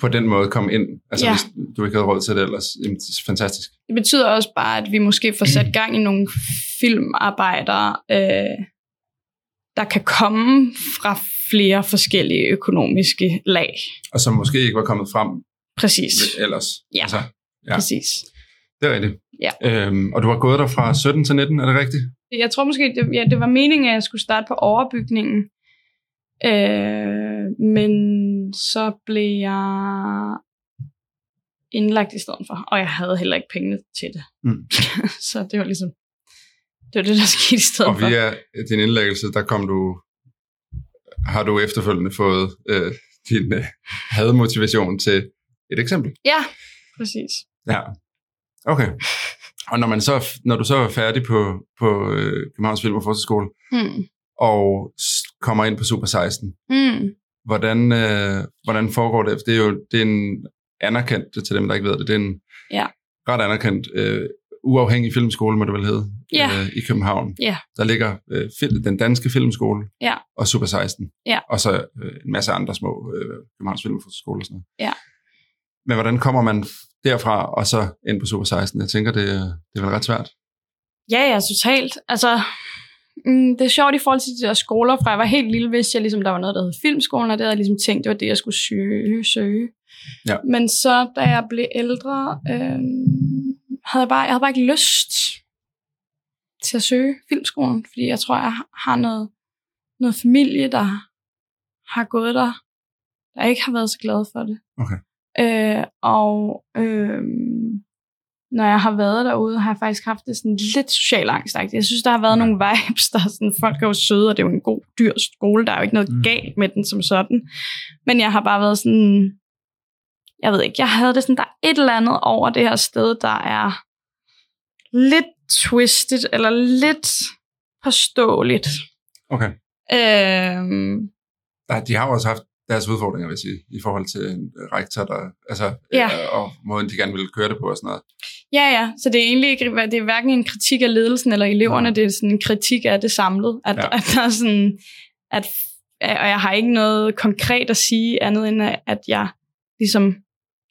på den måde komme ind. Altså Ja. hvis du ikke havde råd til det ellers. Jamen, det er fantastisk. Det betyder også bare, at vi måske får sat gang i nogle filmarbejder, øh, der kan komme fra flere forskellige økonomiske lag. Og som måske ikke var kommet frem Præcis. ellers. Ja. Altså, Ja. Præcis. det er rigtigt. Ja. Øhm, og du har gået der fra 17 til 19, er det rigtigt? Jeg tror måske, det, ja, det var meningen, at jeg skulle starte på overbygningen. Øh, men så blev jeg indlagt i stedet for, og jeg havde heller ikke pengene til det. Mm. så det var ligesom, det var det, der skete i stedet Og for. via din indlæggelse, der kom du, har du efterfølgende fået øh, din øh, hadmotivation til et eksempel. Ja, præcis. Ja. Okay. Og når, man så, når du så er færdig på, på øh, Københavns Film- og Fotoskole, Mm. og kommer ind på Super 16, Mm. hvordan, øh, hvordan foregår det? Det er jo det er en anerkendt, til dem, der ikke ved det, det er en Ja. ret anerkendt, øh, uafhængig filmskole, må det vel hedde, Ja. øh, i København. Ja. Der ligger øh, fil- den danske filmskole Ja. og Super 16. Ja. Og så øh, en masse andre små øh, Københavns Film- og Fotoskole og sådan noget. Ja. Men hvordan kommer man derfra og så ind på Super 16? Jeg tænker, det, det er vel ret svært. Ja, ja, totalt. Altså, mm, det er sjovt i forhold til de der skoler, fra jeg var helt lille, vidste jeg ligesom, der var noget, der hed filmskolen, og det havde jeg ligesom tænkt, det var det, jeg skulle søge. søge. Ja. Men så, da jeg blev ældre, øh, havde jeg bare, jeg havde bare ikke lyst til at søge filmskolen, fordi jeg tror, jeg har noget, noget familie, der har gået der, der ikke har været så glade for det. Okay. Øh, og øh, når jeg har været derude, har jeg faktisk haft det sådan lidt social angst. Jeg synes, der har været nogle vibes, der er sådan, folk er jo søde, og det er jo en god, dyr skole. Der er jo ikke noget Mm. galt med den som sådan. Men jeg har bare været sådan, jeg ved ikke, jeg havde det sådan, der er et eller andet over det her sted, der er lidt twisted, eller lidt påståeligt. Okay. Øhm, de har jo også haft deres udfordringer, vil jeg sige, i forhold til en rektor, der, altså, Ja. øh, og måden, de gerne ville køre det på og sådan noget. Ja, ja. Så det er egentlig ikke, det er hverken en kritik af ledelsen eller eleverne, det er sådan en kritik af det samlet. At, Ja. ja. at der er sådan, at, og jeg har ikke noget konkret at sige andet end, at jeg ligesom,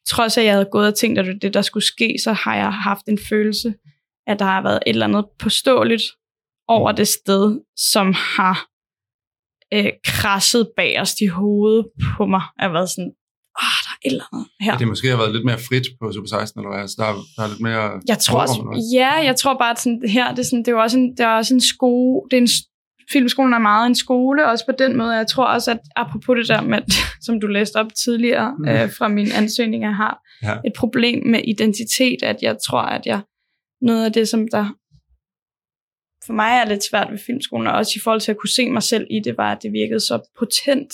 trods at jeg havde gået og tænkt, at det der skulle ske, så har jeg haft en følelse, at der har været et eller andet påståeligt over det sted, som har øh, krasset bagerst i hovedet på mig. Jeg har været sådan, ah, der er et eller andet her. Det måske har været lidt mere frit på Super 16, eller hvad? Altså, der, er, der er lidt mere... Jeg tror også, ja, jeg tror bare, at sådan, her, det er, sådan, det er jo også en, det er også en skole, det er en, filmskolen er meget en skole, også på den måde. Jeg tror også, at apropos det der med, som du læste op tidligere Mm. øh, fra min ansøgning, jeg har Ja. et problem med identitet, at jeg tror, at jeg noget af det, som der for mig er lidt svært ved filmskolen, og også i forhold til at kunne se mig selv i det, var, at det virkede så potent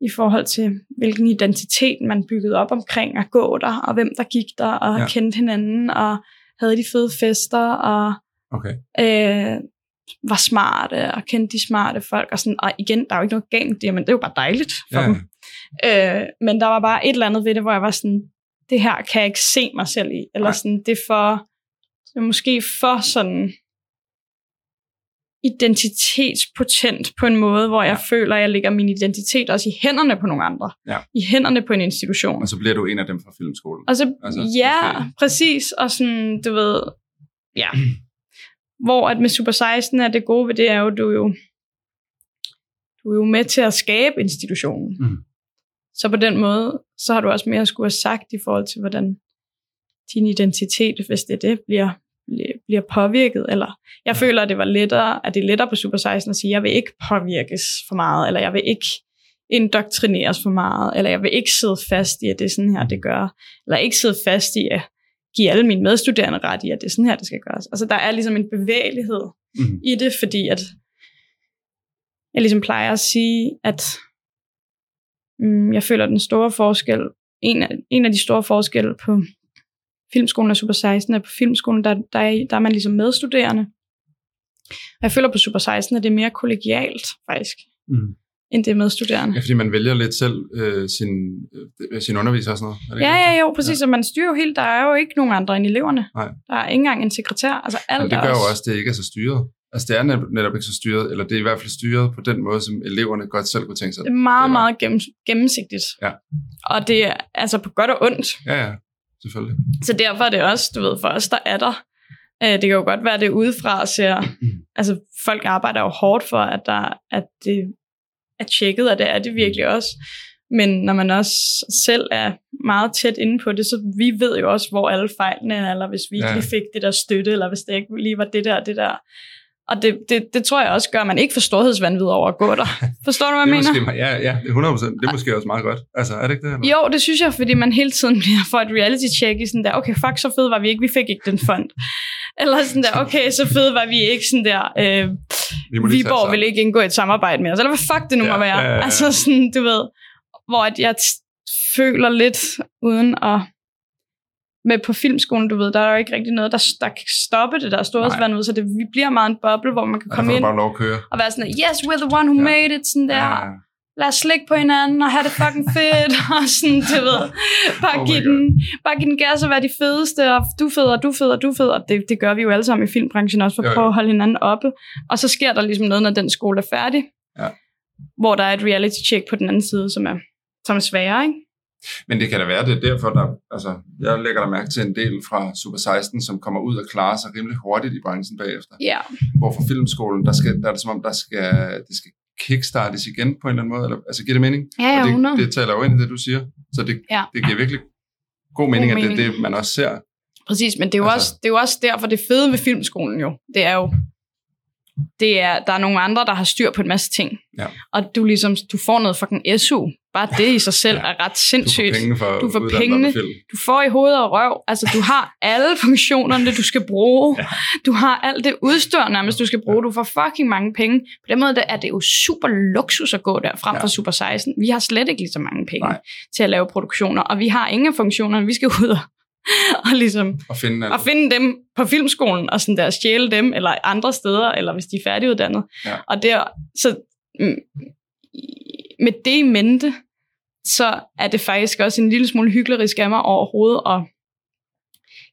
i forhold til, hvilken identitet man byggede op omkring at gå der, og hvem der gik der, og Ja. kendte hinanden, og havde de fede fester, og Okay. øh, var smarte, og kendte de smarte folk, og, sådan, og igen, der er jo ikke noget galt det, men det er jo bare dejligt for Ja. dem. Øh, men der var bare et eller andet ved det, hvor jeg var sådan, det her kan jeg ikke se mig selv i, eller Nej. sådan, det er for, det er måske for sådan identitetspotent på en måde, hvor jeg Ja. føler, at jeg lægger min identitet også i hænderne på nogle andre. Ja. I hænderne på en institution. Og så bliver du en af dem fra filmskolen. Og så, Altså, ja, måske. præcis. Og sådan, du ved, ja. Hvor at med Super 16 er det gode ved det, er jo, du er jo, du er jo med til at skabe institutionen. Mhm. Så på den måde, så har du også mere at skulle have sagt i forhold til, hvordan din identitet, hvis det er det, bliver, bliver- påvirket. Eller jeg føler, at det var lettere, at det er lettere på Super 16 at sige, jeg vil ikke påvirkes for meget, eller jeg vil ikke indoktrineres for meget, eller jeg vil ikke sidde fast i, at det er sådan her, det gør, eller ikke sidde fast i at give alle mine medstuderende ret i, at det er sådan her, det skal gøres. Altså der er ligesom en bevægelighed Mhm. i det, fordi at jeg ligesom plejer at sige, at mm, jeg føler den store forskel, en af, en af de store forskelle på filmskolen og Super 16 er på filmskolen, der, der, er, der er man ligesom medstuderende. Og jeg føler på Super 16, at det er mere kollegialt faktisk, Mm. end det er medstuderende. Ja, fordi man vælger lidt selv øh, sin, øh, sin underviser og sådan noget. Er det Ja, ja, jo, præcis. Ja. Og man styrer jo helt, der er jo ikke nogen andre end eleverne. Nej. Der er ikke engang en sekretær. Altså alt Men det er gør jo også, at det ikke er så styret. Altså det er netop, netop ikke så styret, eller det er i hvert fald styret på den måde, som eleverne godt selv kunne tænke sig. det er meget, det var. meget gennem, gennemsigtigt. Ja. Og det er altså på godt og ondt. Ja, ja, selvfølgelig. Så derfor er det også, du ved, for os, der er der. Øh, det kan jo godt være, det udefra ser... altså, folk arbejder jo hårdt for, at, der, at det er tjekket, og det er det virkelig også. Men når man også selv er meget tæt inde på det, så vi ved jo også, hvor alle fejlene er, eller hvis vi ikke Ja. lige fik det der støtte, eller hvis det ikke lige var det der det der. Og det, det, det tror jeg også gør, at man ikke får storhedsvandvid over at gå der. Forstår du, hvad jeg er mener? måske, ja, ja, 100%. Det er måske også meget godt. Altså, er det ikke det? Eller? Jo, det synes jeg, fordi man hele tiden bliver for et reality check i sådan der, okay, fuck, så fed var vi ikke, vi fik ikke den fond. Eller sådan der, okay, så fed var vi ikke, sådan der, øh, Vi Viborg vil ikke indgå et samarbejde med os, eller hvad fuck det nu Ja, må være. ja, ja, ja. Altså sådan, du ved, hvor at jeg føler lidt, uden at med på filmskolen, du ved, der er jo ikke rigtig noget, der, der kan stoppe det der storhedsvand ud, så det vi bliver meget en boble, hvor man kan Ja, komme du ind bare lov at køre. og være sådan, yes, we're the one who Ja. made it, sådan der, Ja, ja. lad os slikke på hinanden og have det fucking fedt, og sådan, du ved, bare, Oh give, den, bare give den gas og være de fedeste, og du er fed, og du er fed, og du er fed, og det, det gør vi jo alle sammen i filmbranchen også, for at Jo, prøve at holde hinanden oppe, og så sker der ligesom noget, når den skole er færdig, Ja. hvor der er et reality check på den anden side, som er, som er sværere, ikke? Men det kan da være, det er derfor, der, altså, jeg lægger der mærke til en del fra Super 16, som kommer ud og klarer sig rimelig hurtigt i branchen bagefter. Ja, Hvor for filmskolen, der, skal, der er det som om, der skal, det skal kickstartes igen på en eller anden måde. Eller, altså, giver det mening? ja, ja, og 100. det, det taler jo ind i det, du siger. Så det, Ja. det giver virkelig god mening, God at det er det, man også ser. Præcis, men det er, jo Altså- også, det er jo også derfor, det fede ved filmskolen jo, det er jo, det er, der er nogle andre, der har styr på en masse ting. Ja. Og du ligesom, du får noget fucking SU. Bare det i sig selv Ja. er ret Du sindssygt. får penge for Du får pengene. Du får i hoved og røv. Altså, du har alle funktionerne, du skal bruge. Ja. Du har alt det udstyr nærmest, du skal bruge. Du får fucking mange penge. På den måde er det jo super luksus at gå der frem Ja. for Super 16. Vi har slet ikke lige så mange penge Nej. til at lave produktioner, og vi har ingen af funktionerne. Vi skal ud og, og ligesom Og finde, og finde dem på filmskolen, og sådan der stjæle dem, eller andre steder, eller hvis de er færdiguddannet. Ja. Og der, så mm, med det i mente, så er det faktisk også en lille smule hyklerisk af mig overhovedet at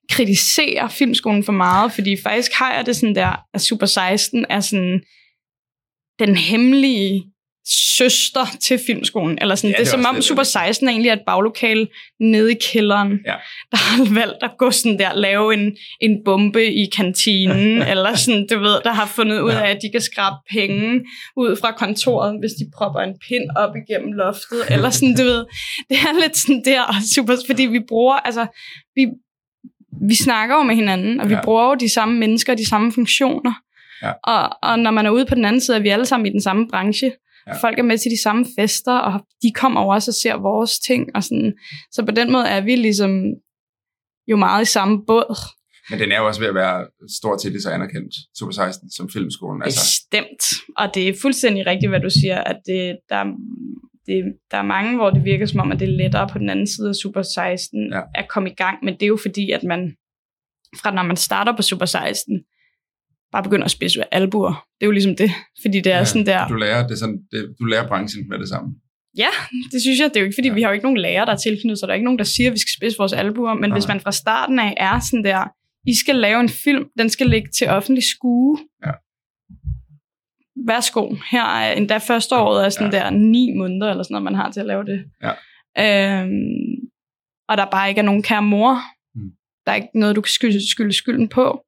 kritisere filmskolen for meget, fordi faktisk har jeg det sådan der, at Super 16 er sådan den hemmelige søster til filmskolen. Eller sådan, Ja, ja, det er det er som om det, Super det er. 16 er egentlig er et baglokale nede i kælderen, Ja. der har valgt at gå sådan der, lave en, en bombe i kantinen, eller sådan, du ved, der har fundet ud af, at de kan skrabe penge ud fra kontoret, hvis de propper en pind op igennem loftet, eller sådan, du ved. Det er lidt sådan der, super, fordi vi bruger, altså, vi, vi snakker jo med hinanden, og vi Ja. bruger jo de samme mennesker, de samme funktioner. Ja. Og, og når man er ude på den anden side, er vi alle sammen i den samme branche. Ja. Folk er med til de samme fester, og de kommer jo også og ser vores ting. Og sådan. Så på den måde er vi ligesom jo meget i samme båd. Men den er jo også ved at være stort set lige så anerkendt, Super 16, som filmskolen. Altså, Bestemt. Og det er fuldstændig rigtigt, hvad du siger, at det, der, det, der er mange, hvor det virker som om, at det er lettere på den anden side af Super 16 Ja. ja. at komme i gang. Men det er jo fordi, at man fra når man starter på Super 16, bare begynder at spidse albuer. Det er jo ligesom det. Fordi det er ja, sådan der... Du lærer, det sådan, det, du lærer branchen med det samme. Ja, det synes jeg. Det er jo ikke, fordi Ja. ja. vi har jo ikke nogen lærer, der er tilknyttet, så der er ikke nogen, der siger, at vi skal spidse vores albuer. Men Nej. hvis man fra starten af er sådan der, I skal lave en film, den skal ligge til offentlig skue. Ja. Værsgo. Her er endda første året er sådan Ja. der ni måneder, eller sådan noget, man har til at lave det. Ja. Øhm, og der bare ikke er nogen kære mor. Mm. Der er ikke noget, du kan skylde, skylde skylden på.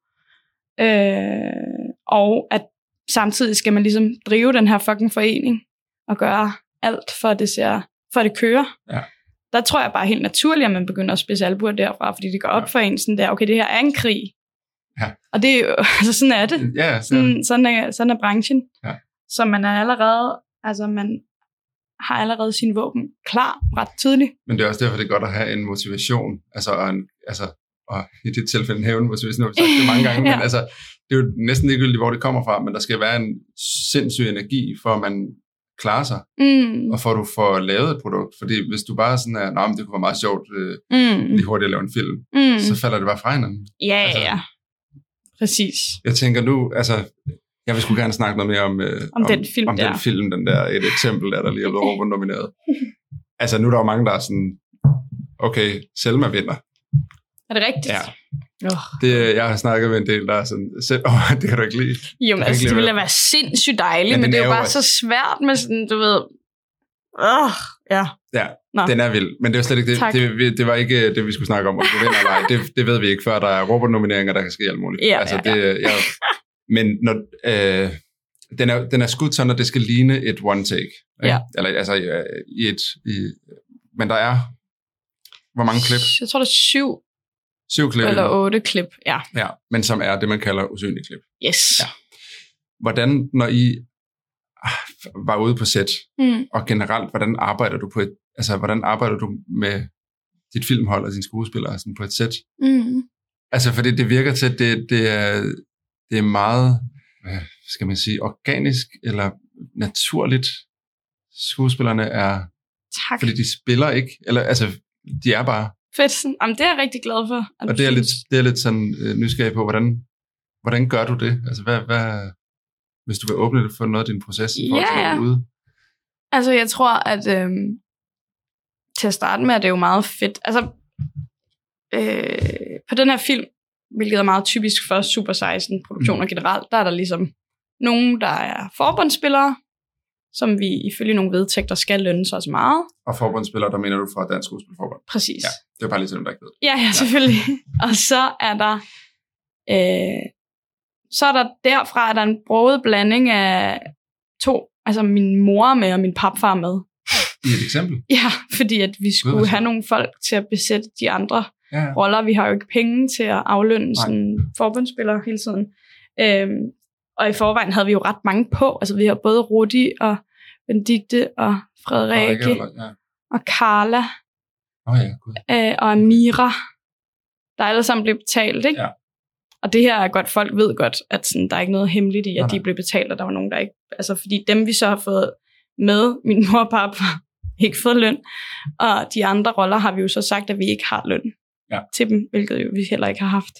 Øh, og at samtidig skal man ligesom drive den her fucking forening og gøre alt for at det ser, for at det kører. Ja. Der tror jeg bare helt naturligt, at man begynder at spidse albuer derfra, fordi det går op Ja. for en sådan der, okay, det her er en krig. Ja. Og det er jo, altså sådan er det. Ja. Sådan, sådan, er, sådan er branchen. Ja. Så man er allerede, altså man har allerede sin våben klar ret tidligt. Men det er også derfor, det er godt at have en motivation. Altså, en, altså og i dit tilfælde en hævn motivation, nu har vi sagt det mange gange, ja. men altså, det er jo næsten ligegyldigt, hvor det kommer fra, men der skal være en sindssyg energi, for at man klarer sig, Mm. og for at du får lavet et produkt. Fordi hvis du bare sådan er, nej, men det kunne være meget sjovt, øh, Mm. lige hurtigt at lave en film, Mm. så falder det bare fra hinanden. Ja, altså- ja. Præcis. Jeg tænker nu, altså, jeg vil sgu gerne snakke noget mere om, øh, Om den film om der. den film, den der, et eksempel, der, der lige er blevet nomineret. Altså, nu er der jo mange, der er sådan, okay, Selma vinder. Er det rigtigt? Ja. Oh. Det, jeg har snakket med en del, der er sådan, selv, oh, det kan du ikke lide. Jo, men altså, det ville da være sindssygt dejligt, Men men, det er jo bare så svært med sådan, du ved... Åh, ja. Ja, Nå. den er vild. Men det var slet ikke det, Tak. det, det var ikke det, vi skulle snakke om, om du vinder eller ej. Det, det ved vi ikke, før der er Robert-nomineringer, der kan ske alt muligt. Ja, altså, ja, det, jeg, men når, øh, den, er, den er skudt sådan, at det skal ligne et one take. ikke? Ja. Eller altså øh, i et... I, men der er... Hvor mange klip? Jeg tror, der er syv Syv klip. eller otte klip. Ja. Ja, men som er det, man kalder usynlige klip. Yes. Ja. Hvordan, når I ah, var ude på sæt, Mm. og generelt, hvordan arbejder du på et, altså, hvordan arbejder du med dit filmhold og dine skuespillere sådan på et sæt? Mm. Altså, fordi det virker til, at det, det, er, det er meget, hvad skal man sige, organisk eller naturligt. Skuespillerne er Tak. Fordi de spiller ikke, eller altså, de er bare. Fedt. Jamen, det er jeg rigtig glad for. at Og det er lidt, det er lidt sådan øh, nysgerrig på, hvordan, hvordan gør du det? Altså, hvad, hvad, hvis du vil åbne det for noget af din proces i forhold til Ja, ja. ude? Altså, jeg tror, at øhm, til at starte med, er det jo meget fedt. Altså, øh, på den her film, hvilket er meget typisk for Super 16-produktioner mm. generelt, der er der ligesom nogen, der er forbundsspillere, som vi ifølge nogle vedtægter skal lønne sig så meget. Og forbundsspiller, der mener du fra Dansk Skuespilforbund? Præcis. Ja, det er bare lige til dem, der ikke ved. Ja, ja, selvfølgelig. og så er der, øh, så er der derfra er der en broget blanding af to, altså min mor med og min papfar med. I et eksempel? Ja, fordi at vi skulle have nogle folk til at besætte de andre Ja, ja. roller. Vi har jo ikke penge til at aflønne Nej. sådan forbundsspillere hele tiden. Øhm, og i forvejen havde vi jo ret mange på. Altså vi har både Rudi og Benedikte og Frederikke eller- Ja. og Carla oh, ja, gud. øh, og Amira, der alle sammen blev betalt, ikke? Ja. Og det her er godt, folk ved godt, at sådan, der er ikke noget hemmeligt i, at de blev betalt, og der var nogen, der ikke... Altså, fordi dem, vi så har fået med, min mor og pap, ikke fået løn, og de andre roller har vi jo så sagt, at vi ikke har løn Ja. til dem, hvilket jo vi heller ikke har haft.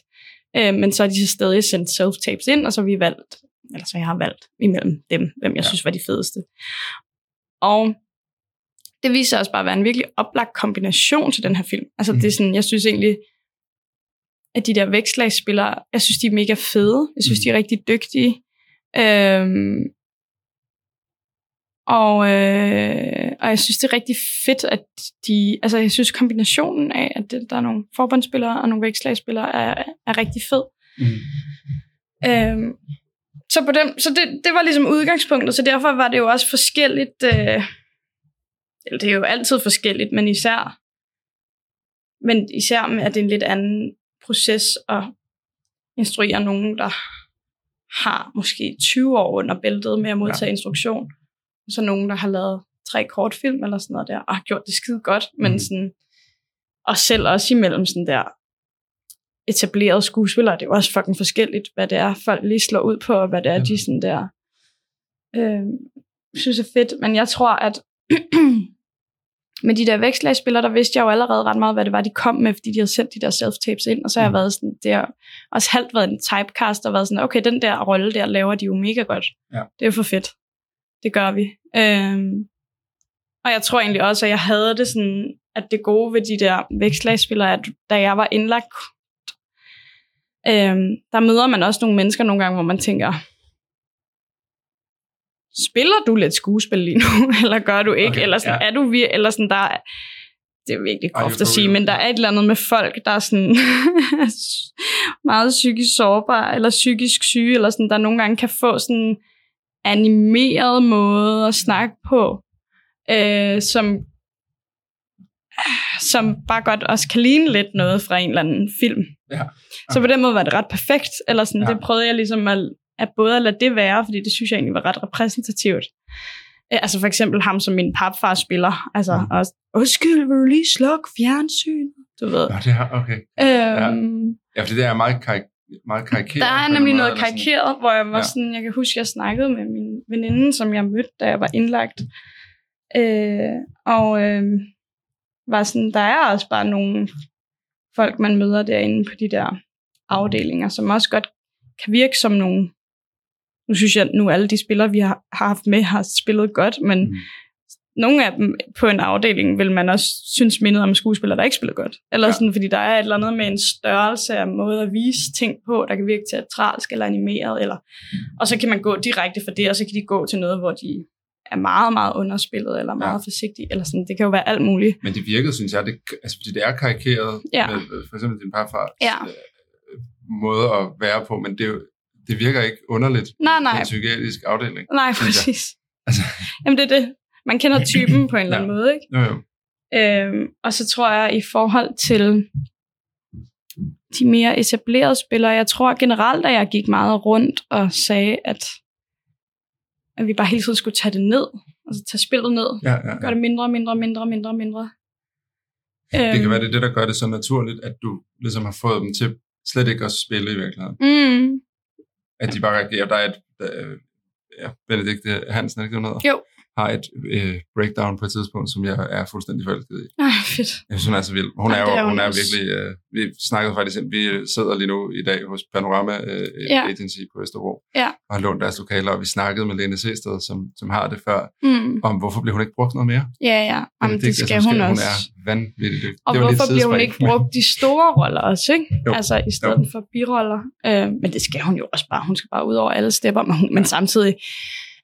Øh, men så er de så stadig sendt self-tapes ind, og så har vi valgt, eller så jeg har valgt imellem dem, hvem jeg Ja. synes var de fedeste. Og det viser også bare at være en virkelig oplagt kombination til den her film. Altså Mm. mm. det er sådan, jeg synes egentlig, at de der vækslagsspillere, jeg synes, de er mega fede. Jeg synes, Mm. mm. de er rigtig dygtige. Øhm, og, øh, og jeg synes, det er rigtig fedt, at de... Altså, jeg synes, kombinationen af, at der er nogle forbundsspillere og nogle vækslagsspillere, er, er rigtig fed. Mm. Øhm, så på dem, så det, det var ligesom udgangspunktet, så derfor var det jo også forskelligt. Øh, eller det er jo altid forskelligt, men især, men især med, at det er en lidt anden proces at instruere nogen, der har måske 20 år under bæltet med at modtage ja. instruktion. Og så nogen, der har lavet tre kortfilm eller sådan noget der, og har gjort det skide godt, men Mhm. sådan, og selv også imellem sådan der etablerede skuespillere, det er jo også fucking forskelligt, hvad det er, folk lige slår ud på, og hvad det er, Ja. de sådan der øh, synes er fedt. Men jeg tror, at med de der vækslagsspillere, der vidste jeg jo allerede ret meget, hvad det var, de kom med, fordi de havde sendt de der self-tapes ind, og så har jeg Mm. været sådan, det har også halvt været en typecast, og været sådan, okay, den der rolle der laver de jo mega godt. Ja. Det er jo for fedt. Det gør vi. Øhm, og jeg tror egentlig også, at jeg havde det sådan, at det gode ved de der vækslagsspillere, at da jeg var indlagt, øhm, der møder man også nogle mennesker nogle gange, hvor man tænker, spiller du lidt skuespil lige nu, eller gør du ikke, Okay, eller sådan, ja. er du vir- eller sådan, der er, det er virkelig groft at sige, men der er et eller andet med folk, der er sådan meget psykisk sårbare, eller psykisk syge, eller sådan, der nogle gange kan få sådan animeret måde at snakke på, øh, som som bare godt også kan ligne lidt noget fra en eller anden film. Ja. Så på den måde var det ret perfekt, eller sådan, Ja. ja. det prøvede jeg ligesom at, at både at lade det være, fordi det synes jeg egentlig var ret repræsentativt. Øh, Altså for eksempel ham, som min papfar spiller. Altså, Mm. også, undskyld, vil du lige slukke fjernsyn? Du ved. Nå, det har, okay. Øhm, Ja, fordi det er meget, karik- meget karikeret. der er nemlig noget karikeret, hvor jeg var Ja. ja. sådan, jeg kan huske, jeg snakkede med min veninde, som jeg mødte, da jeg var indlagt. Øh, og øh, var sådan, der er også bare nogle folk, man møder derinde på de der afdelinger, som også godt kan virke som nogle, nu synes jeg, nu alle de spillere, vi har, har haft med, har spillet godt, men Mm. mm. nogle af dem på en afdeling vil man også synes mindede om skuespillere, der ikke spiller godt. Eller Ja. sådan, fordi der er et eller andet med en størrelse af måde at vise ting på, der kan virke teatralsk eller animeret, eller, og så kan man gå direkte fra det, og så kan de gå til noget, hvor de er meget, meget underspillet, eller meget ja. forsigtige, eller sådan. Det kan jo være alt muligt. Men det virkede, synes jeg, det, altså, fordi det er karikeret Ja. med øh, for eksempel din parfar Ja. øh, måde at være på, men det, det virker ikke underligt Nej, på nej. en psykiatrisk afdeling. Nej, synes jeg. præcis. Altså, Jamen det er det. Man kender typen på en eller anden Ja. måde, ikke? jo, jo. Øhm, og så tror jeg, i forhold til de mere etablerede spillere, jeg tror generelt, at jeg gik meget rundt og sagde, at, at vi bare hele tiden skulle tage det ned. Altså tage spillet ned. Ja, ja, ja. Gøre det mindre, mindre, mindre, mindre, mindre. Øhm, Det kan være, det er det, der gør det så naturligt, at du ligesom har fået dem til slet ikke at spille i virkeligheden. Mm, At de bare reagerer. Der er et, øh, ja, Benedikte Hansen, er det ikke hedder? Jo. Har et øh, breakdown på et tidspunkt, som jeg er fuldstændig forelsket i. Ej, fedt. Jeg synes, hun er så vild. Hun Ja, er jo det hun hun er virkelig... Øh, vi snakkede faktisk, vi sidder lige nu i dag hos Panorama øh, Ja. Agency på Østerbro, Ja. og har lånt deres lokaler, og vi snakkede med Lene Seested, som, som har det før, Mm. om hvorfor bliver hun ikke brugt noget mere. Ja, ja. Jamen, det, jeg skal hun Hun også. er vanvittigt dygtig. Og Det var hvorfor bliver hun ikke brugt de store roller også, ikke? Jo. Altså i stedet Jo. for biroller. Øh, men det skal hun jo også bare. Hun skal bare ud over alle stepper. Men, hun, men samtidig,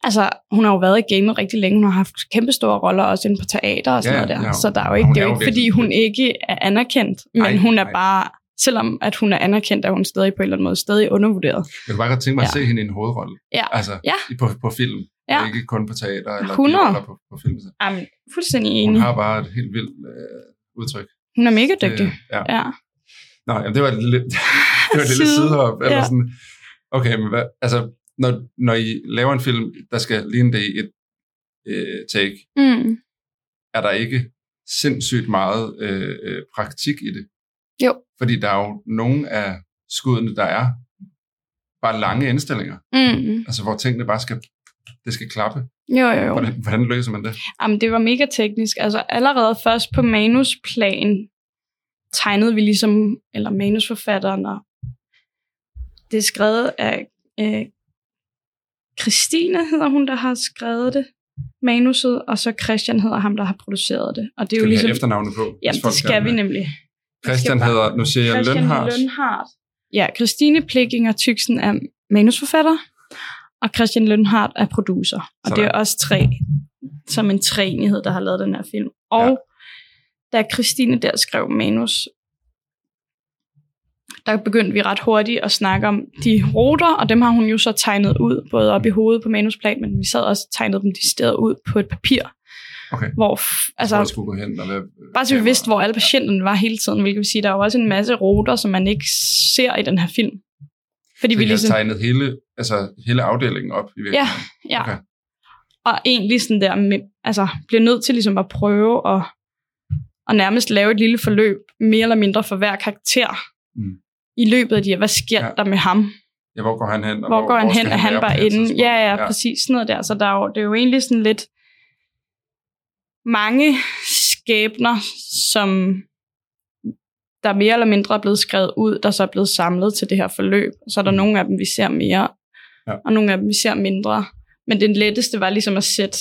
altså hun har jo været i gamet rigtig længe. Hun har haft kæmpe store roller også inde på teater og sådan Ja, noget der. ja. Så der er jo ikke, hun det er jo ikke, fordi hun ikke er anerkendt. Men Nej, hun er nej. bare, selvom at hun er anerkendt, er hun stadig på en eller anden måde stadig undervurderet. Jeg kunne bare godt tænke mig at Ja. se hende i en hovedrolle. Ja. Altså, Ja. på, på film. Ja. Ikke kun på teater eller 100. biroller på, på film. Jamen, fuldstændig Hun enig. har bare et helt vildt øh, udtryk. Hun er mega dygtig. Det, ja. Ja. Nå, jamen, det var et lille, det var et lille Side. sidehop. Eller Ja. sådan. Okay, men hvad, altså, når, når I laver en film, der skal ligne det i et øh, take, Mm. er der ikke sindssygt meget øh, øh, praktik i det? Jo. Fordi der er jo nogle af skuddene, der er bare lange indstillinger. Mm. Altså, hvor tingene bare skal, det skal klappe. Jo, jo, jo. Hvordan, hvordan løser man det? Jamen, det var mega teknisk. Altså, allerede først på manusplan tegnede vi ligesom, eller manusforfatteren, og det er skrevet af øh, Christine, hedder hun, der har skrevet det, manuset, og så Christian hedder ham, der har produceret det. Og det er jo ligesom... efternavnet på? folk det skal vi nemlig. Christian hedder, nu siger jeg Christian Lønhardt. Lønhardt. Ja, Christine Plikkinger Tyksen er manusforfatter, og Christian Lønhardt er producer. Og Sådan. det er også tre, som en træenighed, der har lavet den her film. Og ja. da Christine der skrev manus, der begyndte vi ret hurtigt at snakke om de ruter, og dem har hun jo så tegnet ud, både op i hovedet på manusplan, men vi sad også og tegnede dem de ud på et papir, Okay. hvor Altså, hvor skulle gå hen og hvad, Bare så vi vidste, hvor alle patienterne var hele tiden, hvilket vil sige, der er jo også en masse ruter, som man ikke ser i den her film. Fordi Så vi ligesom, tegnet hele, altså, hele afdelingen op i ja, virkeligheden? ja. Okay. Og egentlig sådan der, altså bliver nødt til ligesom at prøve at, at nærmest lave et lille forløb, mere eller mindre for hver karakter, Mm. I løbet af de her, hvad sker Ja. ja. der med ham? Ja, hvor går han hen? Og Hvor går han hen? Er han på bare inde? tidspunkt? Ja, ja, præcis sådan noget der. Så der er jo, det er jo egentlig sådan lidt mange skæbner, som der mere eller mindre er blevet skrevet ud, der så er blevet samlet til det her forløb. Så er der Mm. nogle af dem, vi ser mere, Ja. og nogle af dem, vi ser mindre. Men det letteste var ligesom at sætte,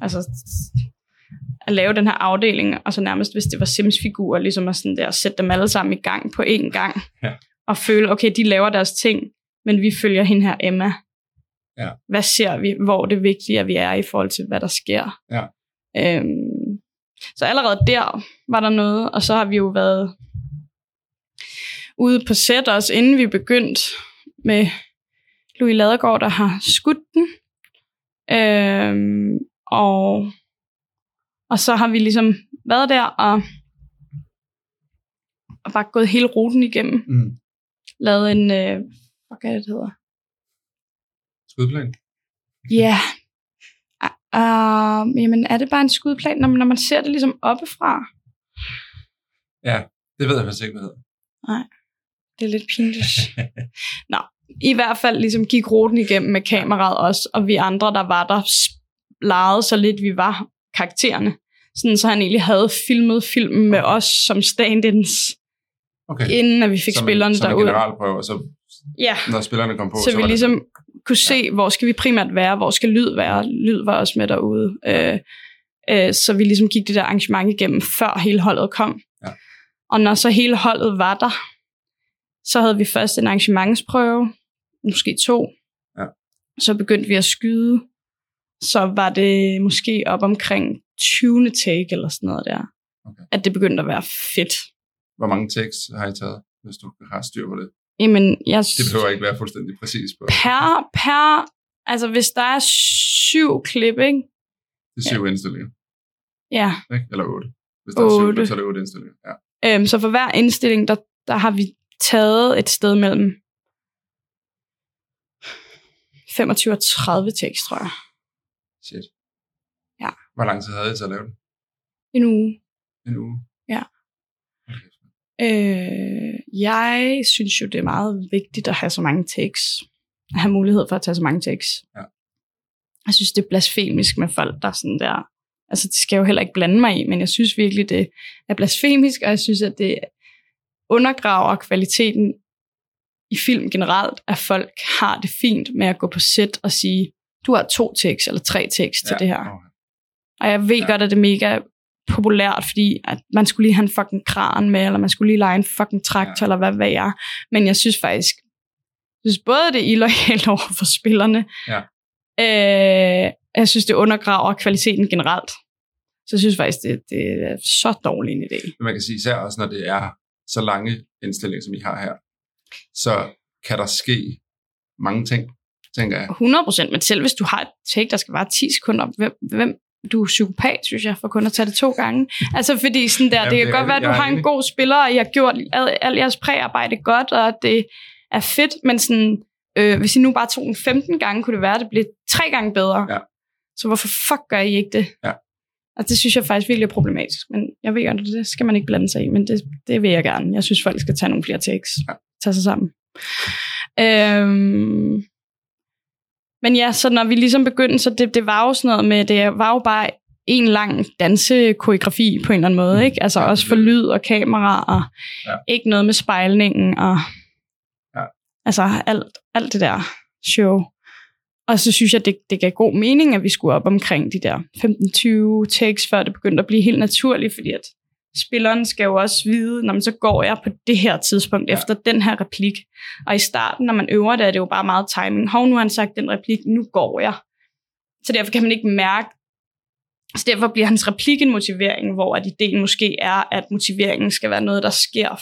altså at lave den her afdeling, og så nærmest, hvis det var Sims-figurer, ligesom at, sådan der, at sætte dem alle sammen i gang på én gang, Ja. og føle, okay, de laver deres ting, men vi følger hende her, Emma. Ja. Hvad ser vi? Hvor er det vigtigt, at vi er i forhold til, hvad der sker? Ja. Øhm, så allerede der var der noget, og så har vi jo været ude på sæt også, inden vi begyndte med Louis Ladegaard, der har skudt den. Øhm, og, og så har vi ligesom været der og, og bare gået hele ruten igennem. Mm. Lavet en, øh, hvad er det, det hedder? Skudplan? Ja. Yeah. Uh, jamen, er det bare en skudplan, når man, når man ser det ligesom oppefra? Ja, det ved jeg faktisk ikke, hvad det hedder. Det er lidt pinligt. Nå, i hvert fald ligesom gik ruten igennem med kameraet også, og vi andre, der var der, legede så lidt, vi var karaktererne. Sådan, så han egentlig havde filmet filmen med os som stand-ins, Okay. inden at vi fik som spillerne en, som derud. generalprøve, og så Ja, når spillerne kom på, så, så vi ligesom kunne se, hvor skal vi primært være, hvor skal lyd være. Lyd var også med derude. Øh, øh, så vi ligesom gik det der arrangement igennem, før hele holdet kom. Ja. Og når så hele holdet var der, så havde vi først en arrangementsprøve, måske to. Ja. Så begyndte vi at skyde. Så var det måske op omkring 20. take eller sådan noget der. Okay. At det begyndte at være fedt. Hvor mange takes har I taget, hvis du har styr på det? Jamen, jeg, Det behøver ikke være fuldstændig præcis på. per, per, altså hvis der er syv klip, ikke? Det er syv indstillinger, Ja, ikke? Eller otte. Hvis der er syv, Otte. så er det otte indstillinger. Ja. øhm, så for hver indstilling, der, der har vi taget et sted mellem 25 og 30 tekst, tror jeg. Shit. Ja. Hvor lang tid havde I til at lave det? En uge. En uge? Ja. Okay. Øh, jeg synes jo, det er meget vigtigt at have så mange takes. At have mulighed for at tage så mange takes. Ja. jeg synes, det er blasfemisk med folk, der er sådan der, altså det skal jeg jo heller ikke blande mig i, men jeg synes virkelig, det er blasfemisk, og jeg synes, at det undergraver kvaliteten i film generelt, at folk har det fint med at gå på sæt og sige, du har to tekst eller tre tekst til det her. Og jeg ved ja. godt, at det er mega populært, fordi at man skulle lige have en fucking kran med, eller man skulle lige lege en fucking traktor, ja. eller hvad ved jeg. Men jeg synes faktisk, jeg synes både det er illoyalt over for spillerne, Ja. øh, jeg synes, det undergraver kvaliteten generelt. Så jeg synes faktisk, det, det er så dårlig en idé. Man kan sige, især også når det er så lange indstillinger, som I har her, så kan der ske mange ting, tænker jeg. 100 procent, men selv hvis du har et take, der skal være 10 sekunder, hvem, hvem du er psykopat, synes jeg, for kun at tage det to gange. Altså fordi sådan der, Jamen, det kan er- godt være, at du jeg har en god spiller, og I har gjort al, al jeres præarbejde godt, og det er fedt, men sådan, øh, hvis I nu bare tog den 15 gange, kunne det være, at det blev tre gange bedre. Ja. Så hvorfor fuck gør I ikke det? Ja. Og det synes jeg faktisk virkelig er problematisk. Men jeg ved godt, det skal man ikke blande sig i, men det, det vil jeg gerne. Jeg synes, folk skal tage nogle flere takes. Ja. Tage sig sammen. Øhm, men ja, så når vi ligesom begyndte, så det, det var jo sådan noget med, det var jo bare en lang dansekoreografi på en eller anden måde, Mm. ikke? Altså også for lyd og kamera, og Ja. ikke noget med spejlningen, og Ja. altså alt, alt det der show. Og så synes jeg, det, det gav god mening, at vi skulle op omkring de der 15-20 takes, før det begyndte at blive helt naturligt, fordi at spilleren skal jo også vide, når man så går jeg på det her tidspunkt, Ja. ja. efter den her replik. Og i starten, når man øver det, er det jo bare meget timing. Hov, nu har han sagt den replik, nu går jeg. Så derfor kan man ikke mærke, så derfor bliver hans replik en motivering, hvor at ideen måske er, at motiveringen skal være noget, der sker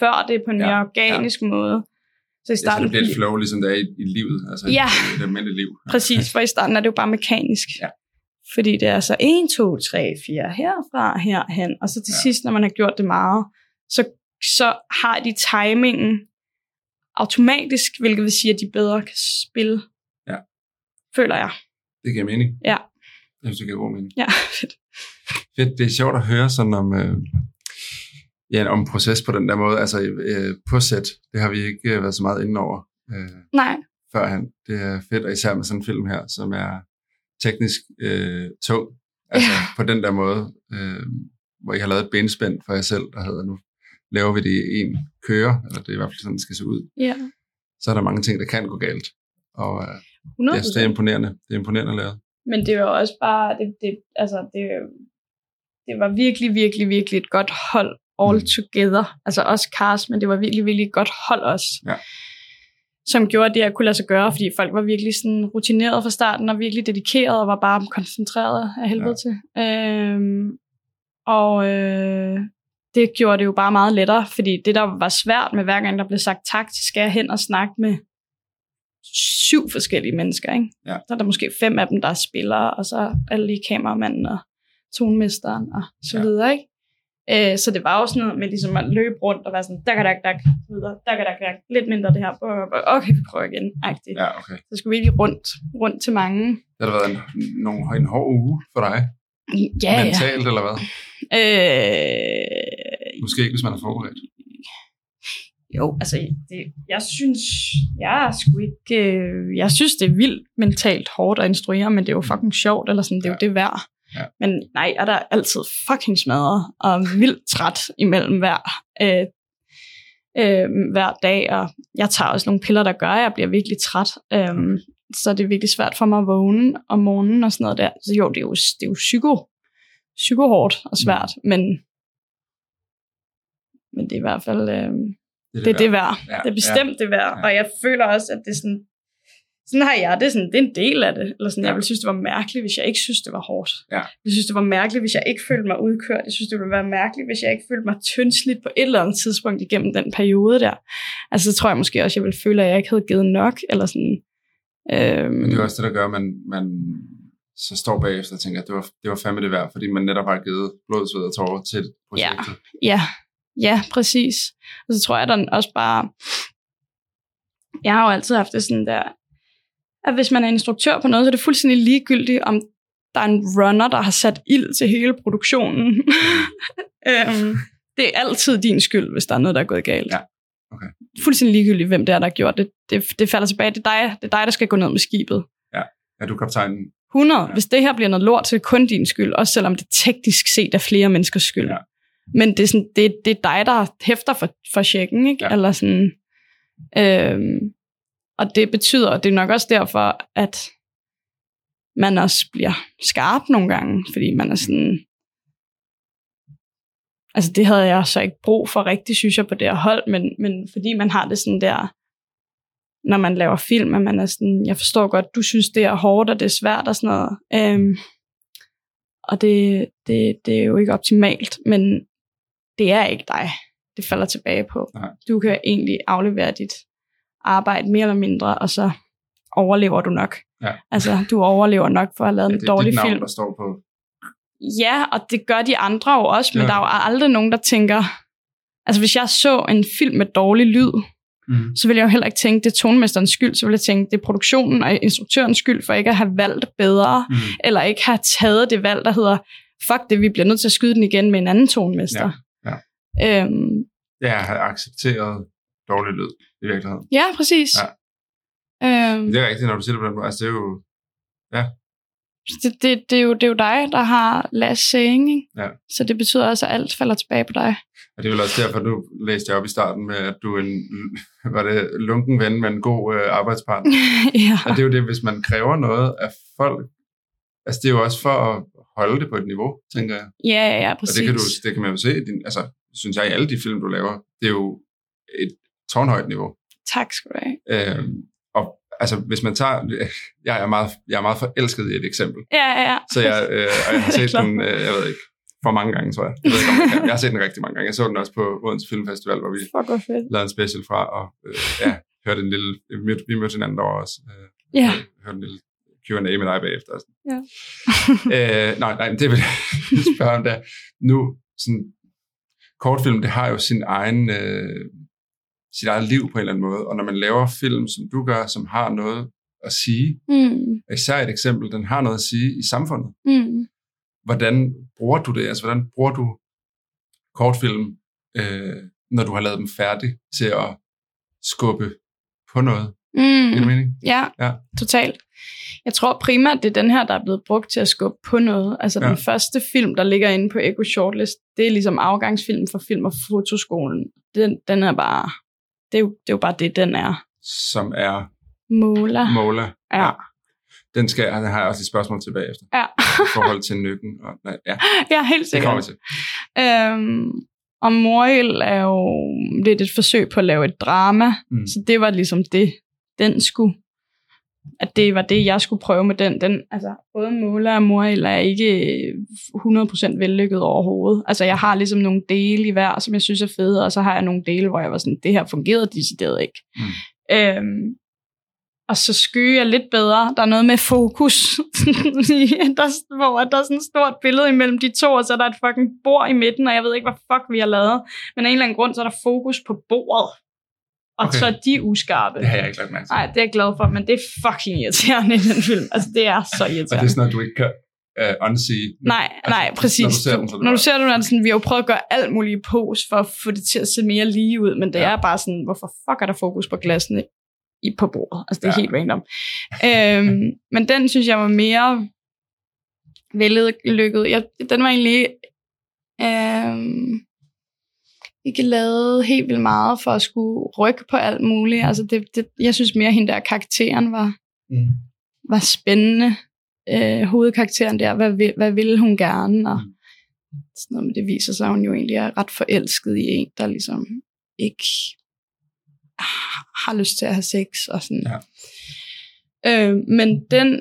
før det på en Ja, mere organisk måde. Så i Det, så starten det bliver et flow, ligesom det er i, i livet, altså Ja. i det almindelige liv. Præcis, for i starten er det jo bare mekanisk. Ja. Fordi det er så 1, 2, 3, 4, herfra, herhen, og så til Ja. sidst, når man har gjort det meget, så, så har de timingen automatisk, hvilket vil sige, at de bedre kan spille. Ja. Føler jeg. Det giver mening. Ja. Jeg synes, det giver god mening. Ja, fedt. Fedt, det er sjovt at høre sådan om, øh, ja, om proces på den der måde. Altså øh, på sæt, det har vi ikke øh, været så meget inde over øh, Nej, førhen. Det er fedt, og især med sådan en film her, som er teknisk øh, tung. Altså Ja. på den der måde, øh, hvor I har lavet et benspænd for jer selv, der hedder nu, laver vi det i en køre, eller det er i hvert fald sådan, det skal se ud. ja. Så er der mange ting, der kan gå galt. Og øh, 100 jeg synes, det er imponerende. Det er imponerende lavet. Men det var også bare, det, det, altså det, det var virkelig, virkelig, virkelig et godt hold all Mm. together. Altså også cast, men det var virkelig, virkelig et godt hold også. Ja. Som gjorde det, at kunne lade sig gøre, fordi folk var virkelig sådan rutineret fra starten, og virkelig dedikeret, og var bare koncentreret af helvede ja. til. Øhm, og øh, det gjorde det jo bare meget lettere, fordi det, der var svært med hver gang, der blev sagt tak, så skal jeg hen og snakke med syv forskellige mennesker, ikke? Ja. Så er der måske fem af dem, der er spillere, og så alle lige kameramanden og tonmesteren og så Ja. videre, ikke? Øh, så det var sådan noget med ligesom at løbe rundt og være sådan, dak, dak, dak, videre, dak, dak, dak, lidt mindre det her, okay, vi prøver igen, agtigt. Ja, okay. Så skulle vi lige rundt, rundt til mange. Det har været en, nogle, en hård uge for dig. Ja, ja. Mentalt, eller hvad? Øh, Måske ikke, hvis man er forberedt. Jo, altså, det, jeg synes, jeg sgu ikke, øh, jeg synes, det er vildt mentalt hårdt at instruere, men det er jo fucking sjovt, eller sådan, det er jo Ja. det værd. Ja. Men nej, er der altid fucking smadret og vildt træt imellem hver, øh, øh, hver dag, og jeg tager også nogle piller, der gør, at jeg bliver virkelig træt. Øh, så det er virkelig svært for mig at vågne om morgenen og sådan noget der. Så jo, det er jo, det er jo psyko, psykohårdt og svært, Mm. men, men det er i hvert fald... Øh, Det det er det værd. Ja, Det er bestemt det værd. Ja. Og jeg føler også, at det er sådan, sådan har jeg det, er sådan, det er en del af det. Eller sådan, Ja. jeg ville synes, det var mærkeligt, hvis jeg ikke synes, det var hårdt. Ja. Jeg synes, det var mærkeligt, hvis jeg ikke følte mig udkørt. Jeg synes, det ville være mærkeligt, hvis jeg ikke følte mig tyndsligt på et eller andet tidspunkt igennem den periode der. Altså, så tror jeg måske også, jeg ville føle, at jeg ikke havde givet nok. Eller sådan, øhm, Men det er også det, der gør, at man, man så står bagefter og tænker, at det var, det var fandme det værd, fordi man netop har givet blod, sved og tårer til projektet. Ja, ja, præcis. Og så tror jeg, at den også bare... Jeg har jo altid haft det sådan der, at hvis man er instruktør på noget, så er det fuldstændig ligegyldigt, om der er en runner, der har sat ild til hele produktionen. øhm, det er altid din skyld, hvis der er noget, der er gået galt. Ja, okay. Fuldstændig ligegyldigt, hvem det er, der har gjort det. Det, det falder tilbage. Det er, dig, det er dig, der skal gå ned med skibet. Er du kaptajnen? 100. Ja. Ja. Hvis det her bliver noget lort, så er det kun din skyld, også selvom det teknisk set er flere menneskers skyld. Ja. Men det er, sådan, det, det er dig, der hæfter for, for checken, ikke? Ja. Eller sådan, øhm, og det betyder, og det er nok også derfor, at man også bliver skarp nogle gange, fordi man er sådan... Altså det havde jeg så ikke brug for rigtig, synes jeg, på det her hold, men, men fordi man har det sådan der, når man laver film, at man er sådan, jeg forstår godt, du synes, det er hårdt, og det er svært og sådan noget. Øhm, og det, det, det er jo ikke optimalt, men det er ikke dig, det falder tilbage på. Nej. Du kan egentlig aflevere dit arbejde mere eller mindre, og så overlever du nok. Ja. Altså, du overlever nok for at have lavet Ja, en det dårlig navn, film. der står på. Ja, og det gør de andre jo også, men Ja. der er jo aldrig nogen, der tænker... Altså, hvis jeg så en film med dårlig lyd, Mm. så ville jeg jo heller ikke tænke, det er tonemesterens skyld, så ville jeg tænke, det er produktionen og instruktørens skyld, for ikke at have valgt bedre, Mm. eller ikke have taget det valg, der hedder, fuck det, vi bliver nødt til at skyde den igen med en anden tonemester. Ja, Øhm, Ja, jeg har accepteret dårlig lyd i virkeligheden. ja præcis. Ja. Øhm, Det er rigtigt, når du siger det på den måde. Altså, det er jo... det, det, det, er jo, det er jo dig, der har last saying, ikke? Ja. så det betyder også, at alt falder tilbage på dig. Og det er vel også derfor, du læste jeg op i starten med, at du er en, var det lunken ven med en god øh, arbejdspartner. ja. Og det er jo det, hvis man kræver noget af folk, altså det er jo også for at holde det på et niveau, tænker jeg. ja, ja, ja, Og præcis. det kan, du, det kan man jo se, din, altså synes jeg, i alle de film, du laver, det er jo et tårnhøjt niveau. Tak skal du have. Øhm, og altså, hvis man tager, jeg er meget, jeg er meget forelsket i et eksempel, Ja, ja, ja. så jeg, øh, og jeg har set den, øh, jeg ved ikke, for mange gange, tror jeg. Jeg, ved ikke, om jeg, jeg har set den rigtig mange gange. Jeg så den også på Odense Filmfestival, hvor vi lavede en special fra, og øh, ja, hørte en lille, vi mødte, hinanden derovre også. Øh, Ja. Hørte en lille Q&A med dig bagefter. sådan. Ja. øh, nej, nej, det vil jeg spørge om der. Nu, sådan, kortfilm, det har jo sin egen, øh, sit eget liv på en eller anden måde, og når man laver film, som du gør, som har noget at sige, Mm, især et eksempel, den har noget at sige i samfundet. mm. Hvordan bruger du det? Altså, hvordan bruger du kortfilm, øh, når du har lavet dem færdig, til at skubbe på noget? Mm. Giver mening? Ja, Ja. totalt. Jeg tror primært, det er den her, der er blevet brugt til at skubbe på noget. Altså ja. den første film, der ligger inde på Echo Shortlist, det er ligesom afgangsfilm for film- og fotoskolen. Den, den er bare, det er, jo, det er jo bare det, den er. Som er Måler. Mola. Ja. Den skal den har jeg også et spørgsmål tilbage efter. Ja. I forhold til nykken. Og, nej, ja, ja, helt det kommer sikkert. til. Øhm, og Moriel er jo lidt et forsøg på at lave et drama, mm. så det var ligesom det, den skulle, at det var det, jeg skulle prøve med den. den altså, både Mola og Moriel er ikke 100% vellykket overhovedet. Altså, jeg har ligesom nogle dele i hver, som jeg synes er fede, og så har jeg nogle dele, hvor jeg var sådan, det her fungerede decideret ikke. Mm. Øhm, og så skyer jeg lidt bedre. Der er noget med fokus, der, hvor der er sådan et stort billede imellem de to, og så er der et fucking bord i midten, og jeg ved ikke, hvad fuck vi har lavet. Men af en eller anden grund, så er der fokus på bordet. Og Okay. så er de uskarpe. Det har jeg ikke lagt mærke til. Nej, det er jeg glad for, men det er fucking irriterende i den film. Altså, det er så Og det irriterende. er sådan noget, du ikke kan uh, unsee. Nej, nej, præcis. Når du ser den, så er det når du bare- ser den, er det sådan, vi har jo prøvet at gøre alt muligt pose for at få det til at se mere lige ud, men det Ja. er bare sådan, hvorfor fuck er der fokus på glassene i, på bordet? Altså, det er ja. helt random. øhm, men den synes jeg var mere vellykket. Jeg, den var egentlig øhm, ikke lavet helt vildt meget for at skulle rykke på alt muligt. Altså, det, det, jeg synes mere, at hende der karakteren var, Mm. var spændende. Øh, hovedkarakteren der, hvad, vil, hvad ville hun gerne? Og Mm. sådan noget, men det viser sig, at hun jo egentlig er ret forelsket i en, der ligesom ikke har lyst til at have sex og sådan. Ja. Øh, men den,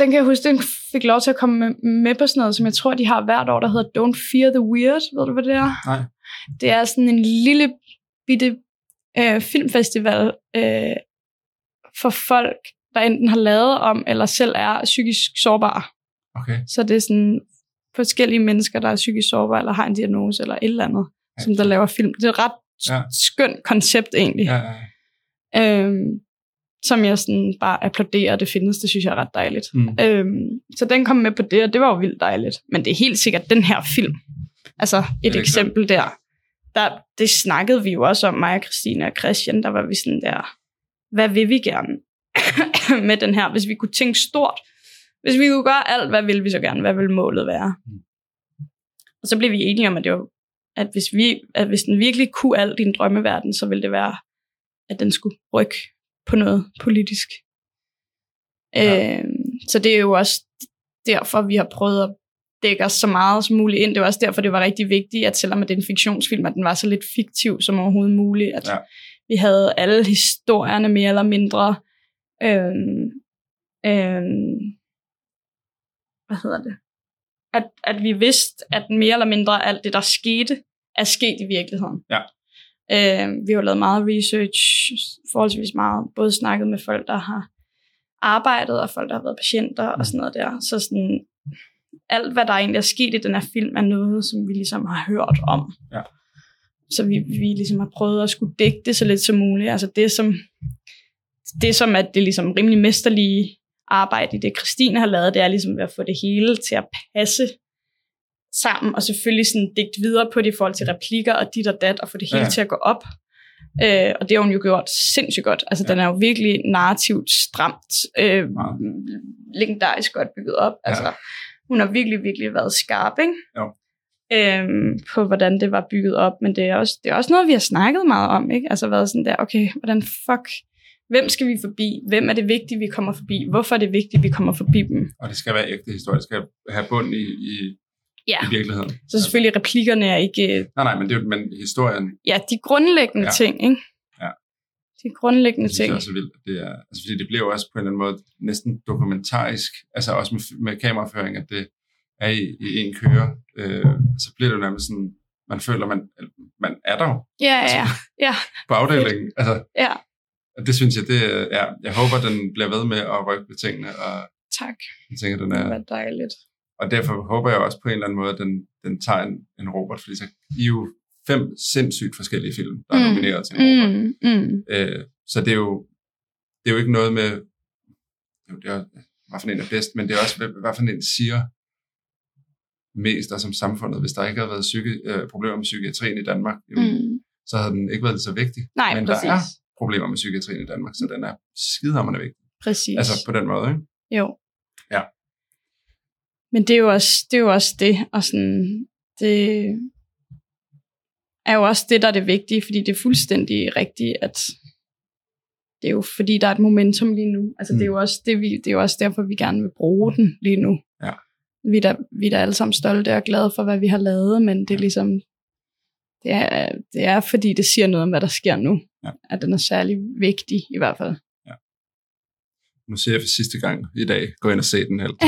den kan jeg huske, den fik lov til at komme med, med på sådan noget, som jeg tror, de har hvert år, der hedder Don't Fear the Weird. Ved du, hvad det er? Nej. Det er sådan en lille bitte øh, filmfestival øh, for folk, der enten har lavet om, eller selv er psykisk sårbare. Okay. Så det er sådan forskellige mennesker, der er psykisk sårbare, eller har en diagnose, eller et eller andet, Ja. som der laver film. Det er et ret Ja. skønt koncept egentlig, Ja, ja. øhm, som jeg sådan bare applauderer, det findes, det synes jeg er ret dejligt. Mm. Øhm, så den kom med på det, og det var jo vildt dejligt. Men det er helt sikkert den her film. Altså et Et eksempel der. der. Det snakkede vi jo også om, mig og Christine og Christian, der var vi sådan der, hvad vil vi gerne? med den her, hvis vi kunne tænke stort, hvis vi kunne gøre alt, hvad ville vi så gerne, hvad ville målet være? Og så blev vi enige om, at, det var, at, hvis, vi, at hvis den virkelig kunne alt i en drømmeverden, så ville det være, at den skulle rykke på noget politisk. Ja. Øh, så det er jo også derfor, vi har prøvet at dække os så meget som muligt ind. Det var også derfor, det var rigtig vigtigt, at selvom det er en fiktionsfilm, at den var så lidt fiktiv som overhovedet muligt. At Ja. vi havde alle historierne mere eller mindre øhm, øhm, hvad hedder det? At, at vi vidste, at mere eller mindre alt det, der skete, er sket i virkeligheden. Ja. Øhm, vi har lavet meget research, forholdsvis meget, både snakket med folk, der har arbejdet, og folk, der har været patienter og sådan noget der. Så sådan, alt, hvad der egentlig er sket i den her film, er noget, som vi ligesom har hørt om. Ja. Så vi, vi ligesom har prøvet at skulle dække det så lidt som muligt. Altså det som, det som at det ligesom rimelig mesterlige arbejde det, Christine har lavet, det er ligesom at få det hele til at passe sammen, og selvfølgelig sådan digt videre på det i forhold til replikker og dit og dat, og få det hele Ja. ja. til at gå op. Øh, og det har hun jo gjort sindssygt godt. Altså, ja. den er jo virkelig narrativt stramt, øh, legendarisk godt bygget op. Ja. Altså, hun har virkelig, virkelig været skarp, ikke? Jo. Øhm, på hvordan det var bygget op, men det er, også, det er også noget, vi har snakket meget om, ikke? Altså været sådan der, okay, hvordan fuck, hvem skal vi forbi? Hvem er det vigtigt, vi kommer forbi? Hvorfor er det vigtigt, vi kommer forbi dem? Og det skal være ægte historie. Det skal have bund i, i, Ja. i virkeligheden. Så selvfølgelig replikkerne er ikke, Nej, nej, men, det er, jo- men historien, ja, de grundlæggende Ja. ja. ting, ikke? Ja. De grundlæggende det ting. også er vildt. Det er, altså, fordi det bliver jo også på en eller anden måde næsten dokumentarisk, altså også med, med kameraføring, at det er i, i en køre. Øh, så bliver det jo nærmest sådan, man føler, man, man er der jo Ja, ja, ja. på afdelingen. Altså, Ja, og det synes jeg, det er, ja, jeg håber, den bliver ved med at rykke ved tingene, og tak. jeg tænker, den Det er, var dejligt. Og derfor håber jeg også på en eller anden måde, at den, den tager en, en Robert, fordi så I er jo fem sindssygt forskellige film, der er Mm, nomineret til en Robert. Mm, mm. Øh, så det er, jo, det er jo ikke noget med, jo, det er, hvad for en er bedst, men det er også, hvad, hvad for en siger mest og som samfundet. Hvis der ikke havde været psyki, øh, problemer med psykiatrien i Danmark, jamen, Mm. så havde den ikke været så vigtig. Nej, men præcis. der er problemer med psykiatrien i Danmark, så den er skidehammerende vigtig. Præcis. Altså på den måde, ikke? Jo. Ja. Men det er jo også det, er jo også det og sådan, det er jo også det, der er det vigtige, fordi det er fuldstændig rigtigt, at det er jo fordi, der er et momentum lige nu. Altså, mm. det, er jo også det, vi, det er jo også derfor, vi gerne vil bruge den lige nu. Ja. Vi er, da, vi er da alle sammen stolte og glade for, hvad vi har lavet, men det er ligesom, det er, det er fordi, det siger noget om, hvad der sker nu. Ja. At den er særlig vigtig, i hvert fald. Nu siger jeg for sidste gang i dag, gå ind og se den, eller og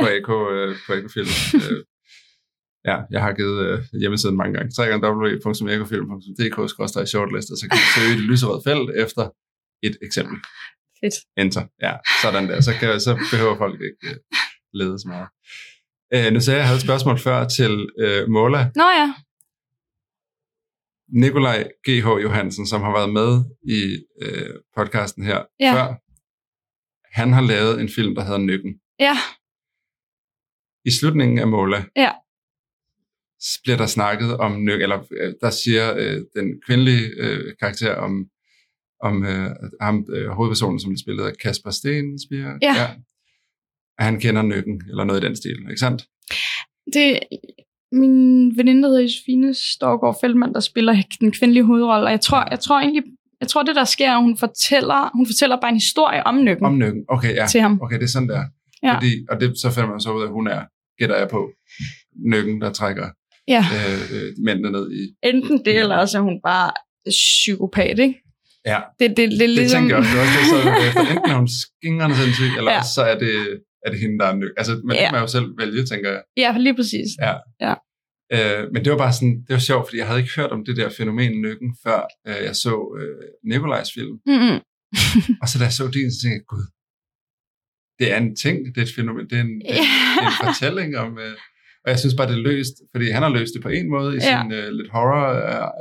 på AK, øh, på AK Film. Øh, ja, jeg har givet øh, hjemmesiden mange gange. www.ekofilm.dk-shortlistet, så kan du søge det lyserøde felt efter et eksempel. Fedt. Enter. Ja, sådan der. Så, kan, så behøver folk ikke øh, lede så meget. Øh, nu sagde jeg, jeg havde et spørgsmål før til øh, Mola. Nå ja. Nikolaj G.H. Johansen, som har været med i øh, podcasten her Ja. før, han har lavet en film, der hedder Nykken. Ja. I slutningen af Mola Ja. bliver der snakket om Nykken, eller øh, der siger øh, den kvindelige øh, karakter om, om øh, ham, øh, hovedpersonen, som spillet af Kasper Stensbjerg, Ja. at han kender Nykken, eller noget i den stil, ikke sandt? Det min veninde, der hedder Josefine Storgård Feldmann, der spiller den kvindelige hovedrolle, og jeg tror, jeg tror egentlig, jeg tror det der sker, er, at hun fortæller, hun fortæller bare en historie om nykken Om Nykken, okay, ja. til ham. Okay, det er sådan der. Ja. Fordi, og det, så finder man så ud af, at hun er, gætter jeg på, Nykken, der trækker Ja, øh, øh, mændene ned i... enten det, eller også er hun bare psykopat, ikke? Ja, Det, det, det, det ligesom, tænker jeg også. Det er også det, så efter enten er hun skingrende sindssyg, eller Ja. så er det, er det hende, der er nyk. Altså, man Ja. kan man jo selv vælge, tænker jeg. Ja, lige præcis. Ja. Ja. Øh, men det var bare sådan, det var sjovt, fordi jeg havde ikke hørt om det der fænomen nykken, før øh, jeg så øh, Nikolajs film. Mm-hmm. Og så da jeg så din, så tænkte jeg, gud, det er en ting, det er et fænomen, det er en, det er en fortælling om... Øh, og jeg synes bare, det er løst, fordi han har løst det på en måde, i Ja. sin øh, lidt horror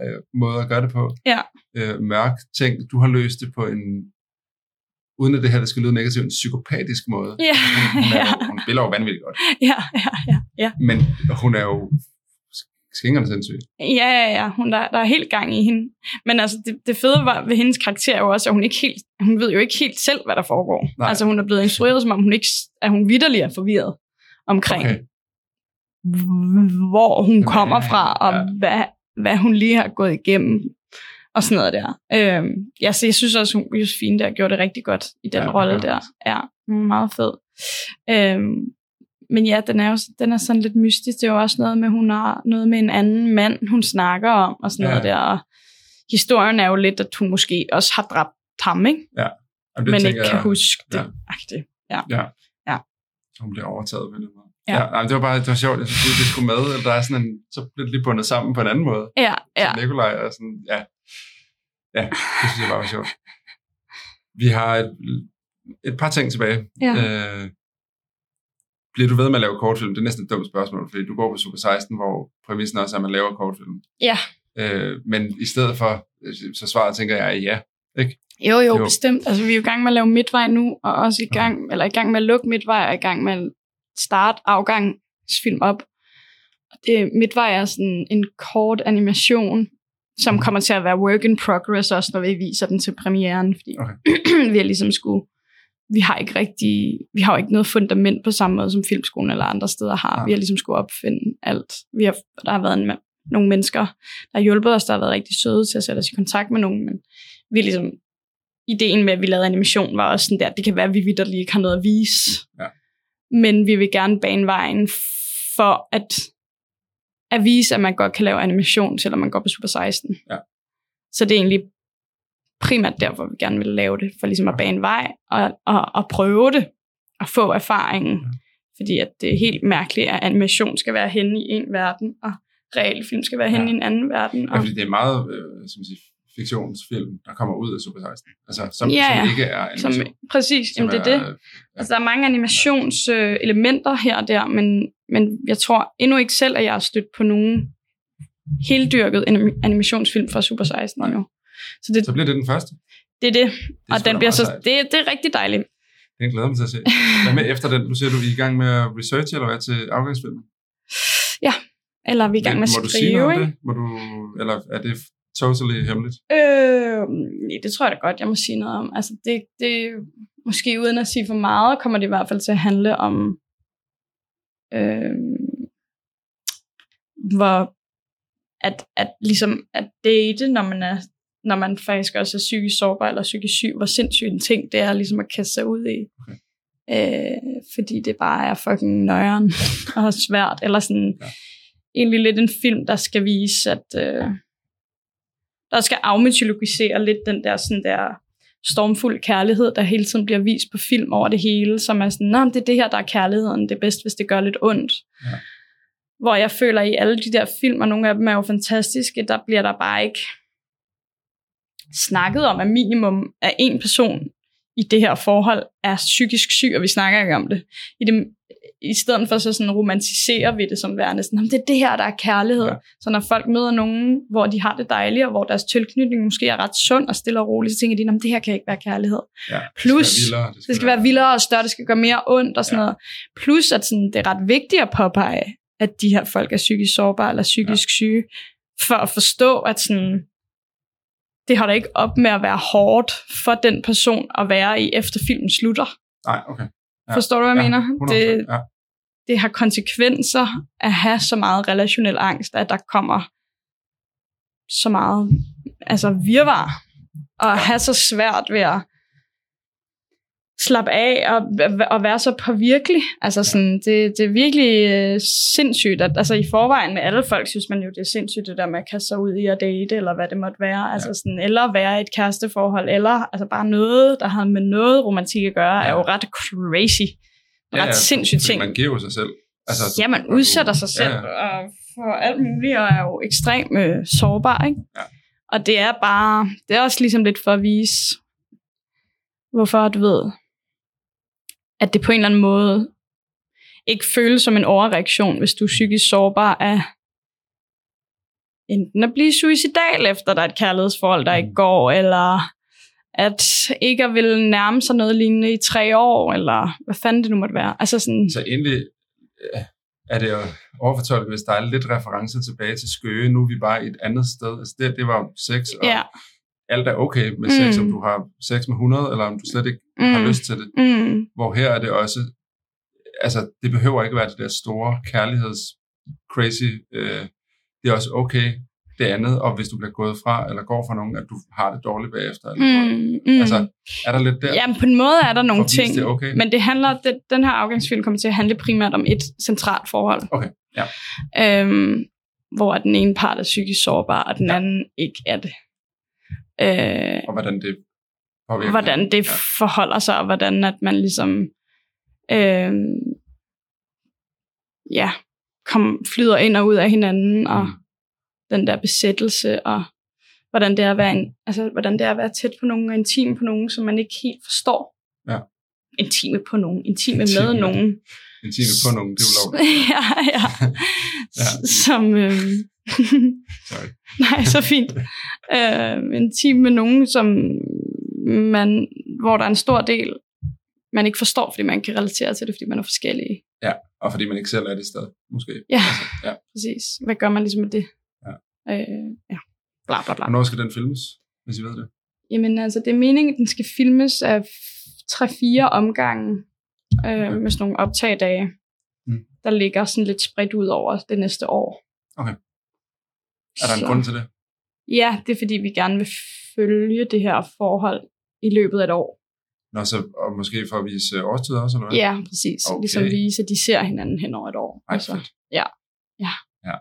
øh, måde at gøre det på. Ja. Øh, mørk ting. Du har løst det på en, uden at det her det skal lyde negativt, en psykopatisk måde. Ja, Hun, hun, er ja. hun spiller jo vanvittigt godt. Ja, ja, ja, ja. Men hun er jo skingerne sindssygt. Ja, ja, ja. Hun, der, der er helt gang i hende. Men altså, det, det fede var ved hendes karakter er jo også, at hun, ikke helt, hun ved jo ikke helt selv, hvad der foregår. Nej. Altså, hun er blevet instrueret, som om hun ikke, at hun vidderlig er forvirret omkring, Okay. hvor hun kommer Ja, fra, og ja. ja. hvad, hvad hun lige har gået igennem, og sådan noget der. Øhm, ja, så jeg synes også, hun Josefine der gjorde det rigtig godt i den Ja, ja, rolle gør der. Ja, meget fed. Øhm, men ja, den er jo den er sådan lidt mystisk. Det er jo også noget med, hun har noget med en anden mand, hun snakker om, og sådan Ja. ja. noget der. Og historien er jo lidt, at hun måske også har dræbt ham, ikke? Og men tænker ikke kan jeg- huske det. ja. Agtigt. Ja. Ja. Hun bliver overtaget den måde. Ja. ja nej, men det var bare det var sjovt. Jeg synes, det skulle med. at Der er sådan en, så bliver det lige bundet sammen på en anden måde. Ja, ja. Så Nikolaj er sådan, ja. Ja, det synes jeg bare var sjovt. Vi har et, et par ting tilbage. Ja. Øh, bliver du ved med at lave kortfilm? Det er næsten et dumt spørgsmål, fordi du går på Super 16, hvor præmissen også er, at man laver kortfilm. Ja. Øh, men i stedet for, øh, så svaret tænker jeg er ja. Ikke? Jo, jo, Jo. bestemt. Altså, vi er jo i gang med at lave midtvej nu, og også i gang, eller i gang med at lukke midtvej, og i gang med at starte afgangsfilm op. Det, midtvej er sådan en kort animation, som kommer til at være work in progress, også når vi viser den til premieren, fordi Okay. vi har ligesom skulle, vi har ikke rigtig, vi har jo ikke noget fundament på samme måde, som filmskolen eller andre steder har. Nej. Vi har ligesom skulle opfinde alt. Vi har, der har været en, nogle mennesker, der har hjulpet os, der har været rigtig søde til at sætte os i kontakt med nogen, men vi ligesom, ideen med, at vi lavede animation, var også sådan der, det kan være, at vi vidderligt ikke har noget at vise. Ja. Men vi vil gerne bane vejen for at, at vise, at man godt kan lave animation, selvom man går på Super 16. Ja. Så det er egentlig primært derfor, vi gerne vil lave det, for ligesom at bane vej og, og, og prøve det, og få erfaringen. Ja. Fordi at det er helt mærkeligt, at animation skal være henne i en verden, og real film skal være henne Ja. i en anden verden. Ja, Og, fordi det er meget øh, som siger, fiktionsfilm, der kommer ud af Super 16. Altså, som, Ja, som ja. ikke er som, animation. præcis, som jamen det er det. øh, Altså, der er mange animationselementer elementer her og der, men, men jeg tror endnu ikke selv, at jeg har stødt på nogen heldyrket anim- animationsfilm fra Super 16 endnu. Så det, Så bliver det den første. det er det, Det er og den bliver så, sejt. det, det er rigtig dejligt. Den glæder mig til at se. Hvad med efter den? Nu ser du, vi er i gang med at researche, eller hvad, til afgangsfilmen? Eller er vi er i gang med at Må du sige noget skrive, om ikke? det? Må du, eller er det totally hemmeligt? Øh, det tror jeg da godt, jeg må sige noget om. Altså, det, det, måske uden at sige for meget, kommer det i hvert fald til at handle om, øh, hvor at, at ligesom at date, når man er når man faktisk også er psykisk sårbar eller psykisk syg, hvor sindssygt en ting det er ligesom at kaste sig ud i. Okay. Øh, fordi det bare er fucking nøjeren og svært. Eller sådan, Ja. egentlig lidt en film, der skal vise, at øh, der skal afmytologisere lidt den der, sådan der stormfuld kærlighed, der hele tiden bliver vist på film over det hele, som er sådan, men det er det her, der er kærligheden, det er bedst, hvis det gør lidt ondt. Ja. Hvor jeg føler i alle de der film, og nogle af dem er jo fantastiske, der bliver der bare ikke snakket om, at minimum af en person i det her forhold er psykisk syg, og vi snakker ikke om det. I, det, i stedet for så sådan romantiserer vi det som værende sådan, "Jamen, det er det her, der er kærlighed. Ja. Så når folk møder nogen, hvor de har det dejligt, og hvor deres tilknytning måske er ret sund og stille og roligt, så tænker de, "Nå, det her kan ikke være kærlighed. Ja, Plus, det skal være vildere. Det skal være vildere og større, det skal gøre mere ondt og sådan ja. noget. Plus, at sådan, det er ret vigtigt at påpege, at de her folk er psykisk sårbare eller psykisk ja. syge, for at forstå, at sådan, det holder ikke op med at være hårdt for den person at være i, efter filmen slutter. Nej, okay. Ja. Forstår du, hvad jeg ja, mener? 100%, Det, ja. det har konsekvenser at have så meget relationel angst, at der kommer så meget altså virvar, og at have så svært ved at slappe af og, og være så påvirkelig. Altså sådan, det, det er virkelig øh, sindssygt, at altså i forvejen med alle folk, synes man jo, det er sindssygt det der med at kaste sig ud i at date, eller hvad det måtte være. Altså sådan, eller være i et kæresteforhold, eller altså bare noget, der har med noget romantik at gøre, er jo ret crazy. Ret ja, sindssygt fordi ting. Man giver sig selv. Altså, Ja, man udsætter sig selv Ja, ja, og for alt muligt, og er jo ekstremt øh, sårbar, ikke? Ja. Og det er bare, det er også ligesom lidt for at vise, hvorfor du ved, at det på en eller anden måde ikke føles som en overreaktion, hvis du er psykisk sårbar af enten at blive suicidal efter der er et kærlighedsforhold, der ikke går, eller at ikke at ville nærme sig noget lignende i tre år, eller hvad fanden det nu måtte være. Altså sådan, Så egentlig, øh, er det jo overfortolket, hvis der er lidt referencer tilbage til Skøge. Nu er vi bare et andet sted. Altså det, det var sex, og Ja. Alt er okay med sex, Mm. om du har sex med 100, eller om du slet ikke Mm. har lyst til det. Mm. Hvor her er det også, altså det behøver ikke være det der store kærligheds crazy. Øh, det er også okay det andet, og hvis du bliver gået fra, eller går fra nogen, at du har det dårligt bagefter. Eller Mm. Mm. Altså, er der lidt der? Ja, men på en måde er der nogle ting, det okay. men det handler, det, den her afgangsfilm kommer til at handle primært om et centralt forhold. Okay, ja. Øhm, hvor den ene part er psykisk sårbar, og den ja. anden ikke er det. Øh, Og hvordan det påvirker. hvordan det Ja. forholder sig, og hvordan at man ligesom øh, ja, kom, flyder ind og ud af hinanden, og Mm. den der besættelse, og hvordan det er at være, en, altså, hvordan det er at være tæt på nogen, og intim på nogen, som man ikke helt forstår. Ja. Intime på nogen, intime, Intime. med nogen. En time på nogen, det er ulovligt. ja, ja. Ja. Som, øh, Sorry. nej, så fint. Øh, intim med nogen, som man, hvor der er en stor del, man ikke forstår, fordi man kan relatere til det, fordi man er forskellige. Ja, og fordi man ikke selv er det sted, måske. Ja, Altså, ja. præcis. Hvad gør man ligesom med det? Ja. Øh, ja. Bla, bla, bla. Hvornår skal den filmes, hvis I ved det? Jamen altså, det er meningen, at den skal filmes af 3-4 omgange øh, med sådan nogle optagdage, Mm. der ligger sådan lidt spredt ud over det næste år. Er der en Så- grund til det? Ja, det er fordi, vi gerne vil følge det her forhold i løbet af et år. Nå, så, og måske for at vise øh, årstid også, eller hvad? Ja, præcis. Okay. Okay. Ligesom vise, at de ser hinanden hen over et år. Ej, Altså, ja. Ja. ja.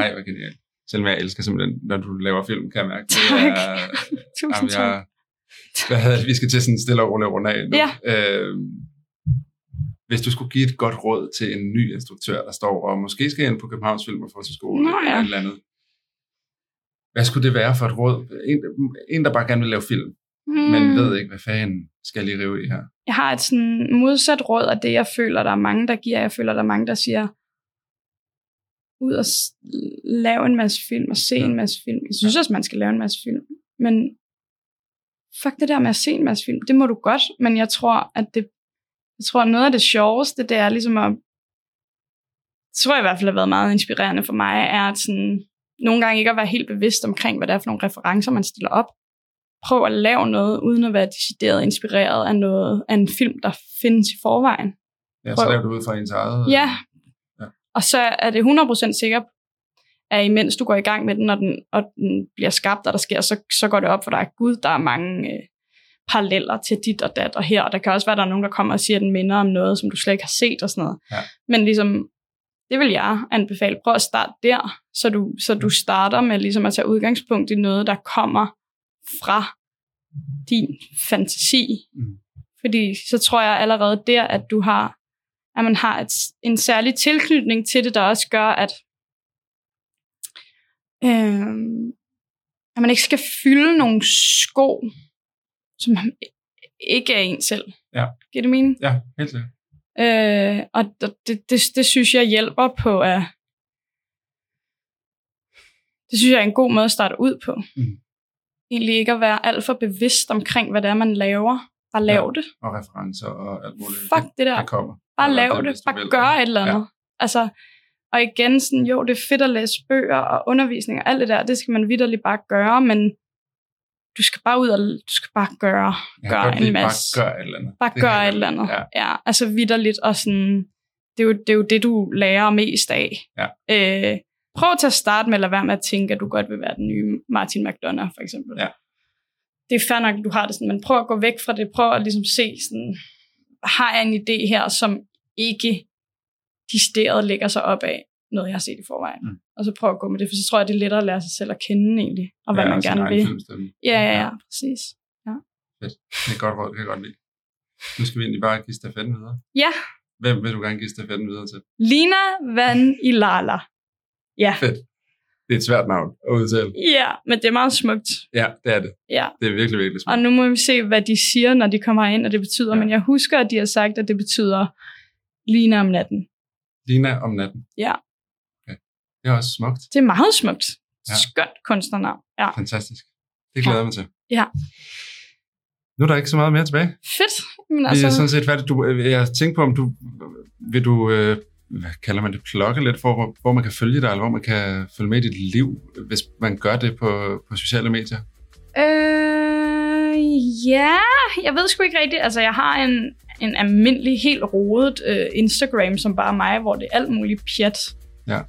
Ej, hvor genialt. Selvom jeg elsker simpelthen, når du laver film, kan jeg mærke. Det Tak. er, Tusind jamen, tak. jeg, hvad hedder det? Vi skal til sådan stille og roligt rundt af nu. Ja. Øh, hvis du skulle give et godt råd til en ny instruktør, der står og måske skal ind på Københavns Film og Fotoskole Nå, eller ja. et eller andet. Hvad skulle det være for et råd? En, en der bare gerne vil lave film, mm. men Hmm. ved ikke, hvad fanden skal jeg lige rive i her. Jeg har et sådan modsat råd af det, jeg føler, der er mange, der giver. Jeg føler, der er mange, der siger, ud og lave en masse film og se Ja. en masse film. Jeg synes også, man skal lave en masse film. Men fuck det der med at se en masse film, det må du godt, men jeg tror, at det, jeg tror, noget af det sjoveste, det er ligesom at, det tror jeg i hvert fald har været meget inspirerende for mig, er at sådan, nogle gange ikke at være helt bevidst omkring, hvad det er for nogle referencer, man stiller op. Prøv at lave noget, uden at være decideret inspireret af noget af en film, der findes i forvejen. Ja, så laver du ud fra ens eget... Ja. Ja. Og så er det 100% sikkert, at imens du går i gang med den, og den, og den bliver skabt, og der sker, så, så går det op for dig, gud, der er mange øh, paralleller til dit og dat og her, og der kan også være, at der er nogen, der kommer og siger, at den minder om noget, som du slet ikke har set og sådan noget. Ja. Men ligesom, det vil jeg anbefale. Prøv at starte der, så du, så du starter med ligesom at tage udgangspunkt i noget, der kommer fra din fantasi. Mm. Fordi så tror jeg allerede der, at du har, at man har et, en særlig tilknytning til det, der også gør, at, øh, at man ikke skal fylde nogle sko, som ikke er en selv. Ja. Giver det mening? Ja, helt sikkert. Øh, og det, det, det, det synes jeg hjælper på at... Det synes jeg er en god måde at starte ud på. Mm. Egentlig ikke at være alt for bevidst omkring, hvad det er, man laver. Bare lav Ja. det. Og referencer og alt muligt. Fuck det der. Det kommer. Bare lav det, det. Bare gør et eller andet. Ja. Altså, og igen, sådan, jo, det er fedt at læse bøger og undervisning og alt det der, det skal man vidderligt bare gøre, men du skal bare ud og du skal bare gøre, kan gøre en masse. Bare gør et eller andet. Bare Det gør kan jeg et eller andet. Ja. Ja, altså vidderligt, og sådan, det er, jo, det er jo det, du lærer mest af. Ja. Øh, prøv til at starte med at lade være med at tænke, at du godt vil være den nye Martin McDonough, for eksempel. Ja. Det er fair nok, at du har det sådan, men prøv at gå væk fra det. Prøv at ligesom se, sådan, har jeg en idé her, som ikke decideret lægger sig op af noget, jeg har set i forvejen. Mm. Og så prøv at gå med det, for så tror jeg, det er lettere at lære sig selv at kende egentlig, og hvad Ja, man gerne vil. Ja, ja, ja, præcis. Det er godt råd, det kan jeg godt lide. Nu skal vi egentlig bare give stafetten videre. Ja, Hvem vil du gerne give stafetten videre til? Lina Van Ilala. Ja. Fedt. Det er et svært navn at udtale. Ja, men det er meget smukt. Ja, det er det. Ja. Det er virkelig, virkelig smukt. Og nu må vi se, hvad de siger, når de kommer ind, og det betyder. Ja. Ja. Men jeg husker, at de har sagt, at det betyder Lina om natten. Lina om natten. Ja. Det er også smukt. Det er meget smukt. Ja. Ja. Skønt kunstnernavn. Ja. Fantastisk. Det glæder jeg mig til. Ja. Nu er der ikke så meget mere tilbage. Fedt. Men Altså... Vi er altså, sådan set færdige. Du, øh, jeg tænkte på, om du vil du øh, hvad kalder man det, plukke lidt for, hvor, hvor man kan følge dig, eller hvor man kan følge med i dit liv, hvis man gør det på, på sociale medier? Øh, ja, jeg ved sgu ikke rigtigt. Altså, jeg har en, en almindelig, helt rodet øh, Instagram, som bare mig, hvor det er alt muligt pjat. Ja.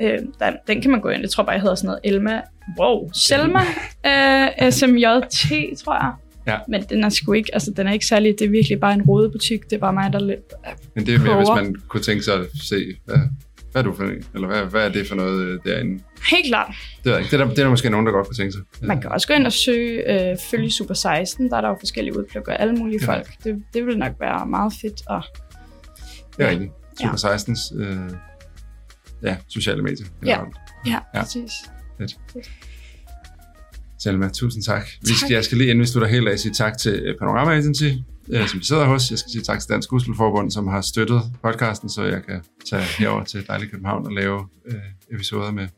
Øh, den, den kan man gå ind. Jeg tror bare, jeg hedder sådan noget Elma. Wow, Selma øh, SMJT, tror jeg. Ja. Men den er sgu ikke, altså den er ikke særlig, det er virkelig bare en rodebutik. Det er bare mig, der lidt Men det er mere, hvis prøver. man kunne tænke sig at se, hvad, hvad er du for en? Eller hvad, hvad er det for noget øh, derinde? Helt klart. Det ikke. Det er, der, det er der måske nogen, der godt kunne tænke sig. Man kan også gå ind og søge, øh, følge Super 16. Der er der jo forskellige udplukker af alle mulige Ja. folk. Det, det vil nok være meget fedt. Og, Det er Ja. rigtigt. Super 16's øh, ja, sociale medier. generelt. ja, Ja. ja, præcis. Selma, tusind tak. Vi skal, Tak. jeg skal lige inden vi slutter helt af sige tak til øh, Panorama Agency, øh, som vi sidder hos. Jeg skal sige tak til Dansk Skuespilforbund, som har støttet podcasten, så jeg kan tage herover til dejlig København og lave øh, episoder med,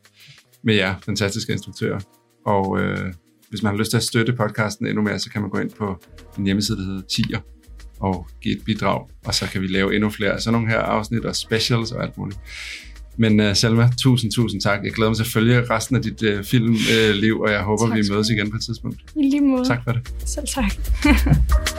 med jer, fantastiske instruktører. Og øh, hvis man har lyst til at støtte podcasten endnu mere, så kan man gå ind på en hjemmeside, der hedder Tier, og give et bidrag, og så kan vi lave endnu flere af sådan nogle her afsnit og specials og alt muligt. Men uh, Selma, tusind, tusind tak. Jeg glæder mig til at følge resten af dit uh, filmliv, uh, og jeg håber, Tak vi mødes igen på et tidspunkt. I lige måde. Tak for det. Selv tak.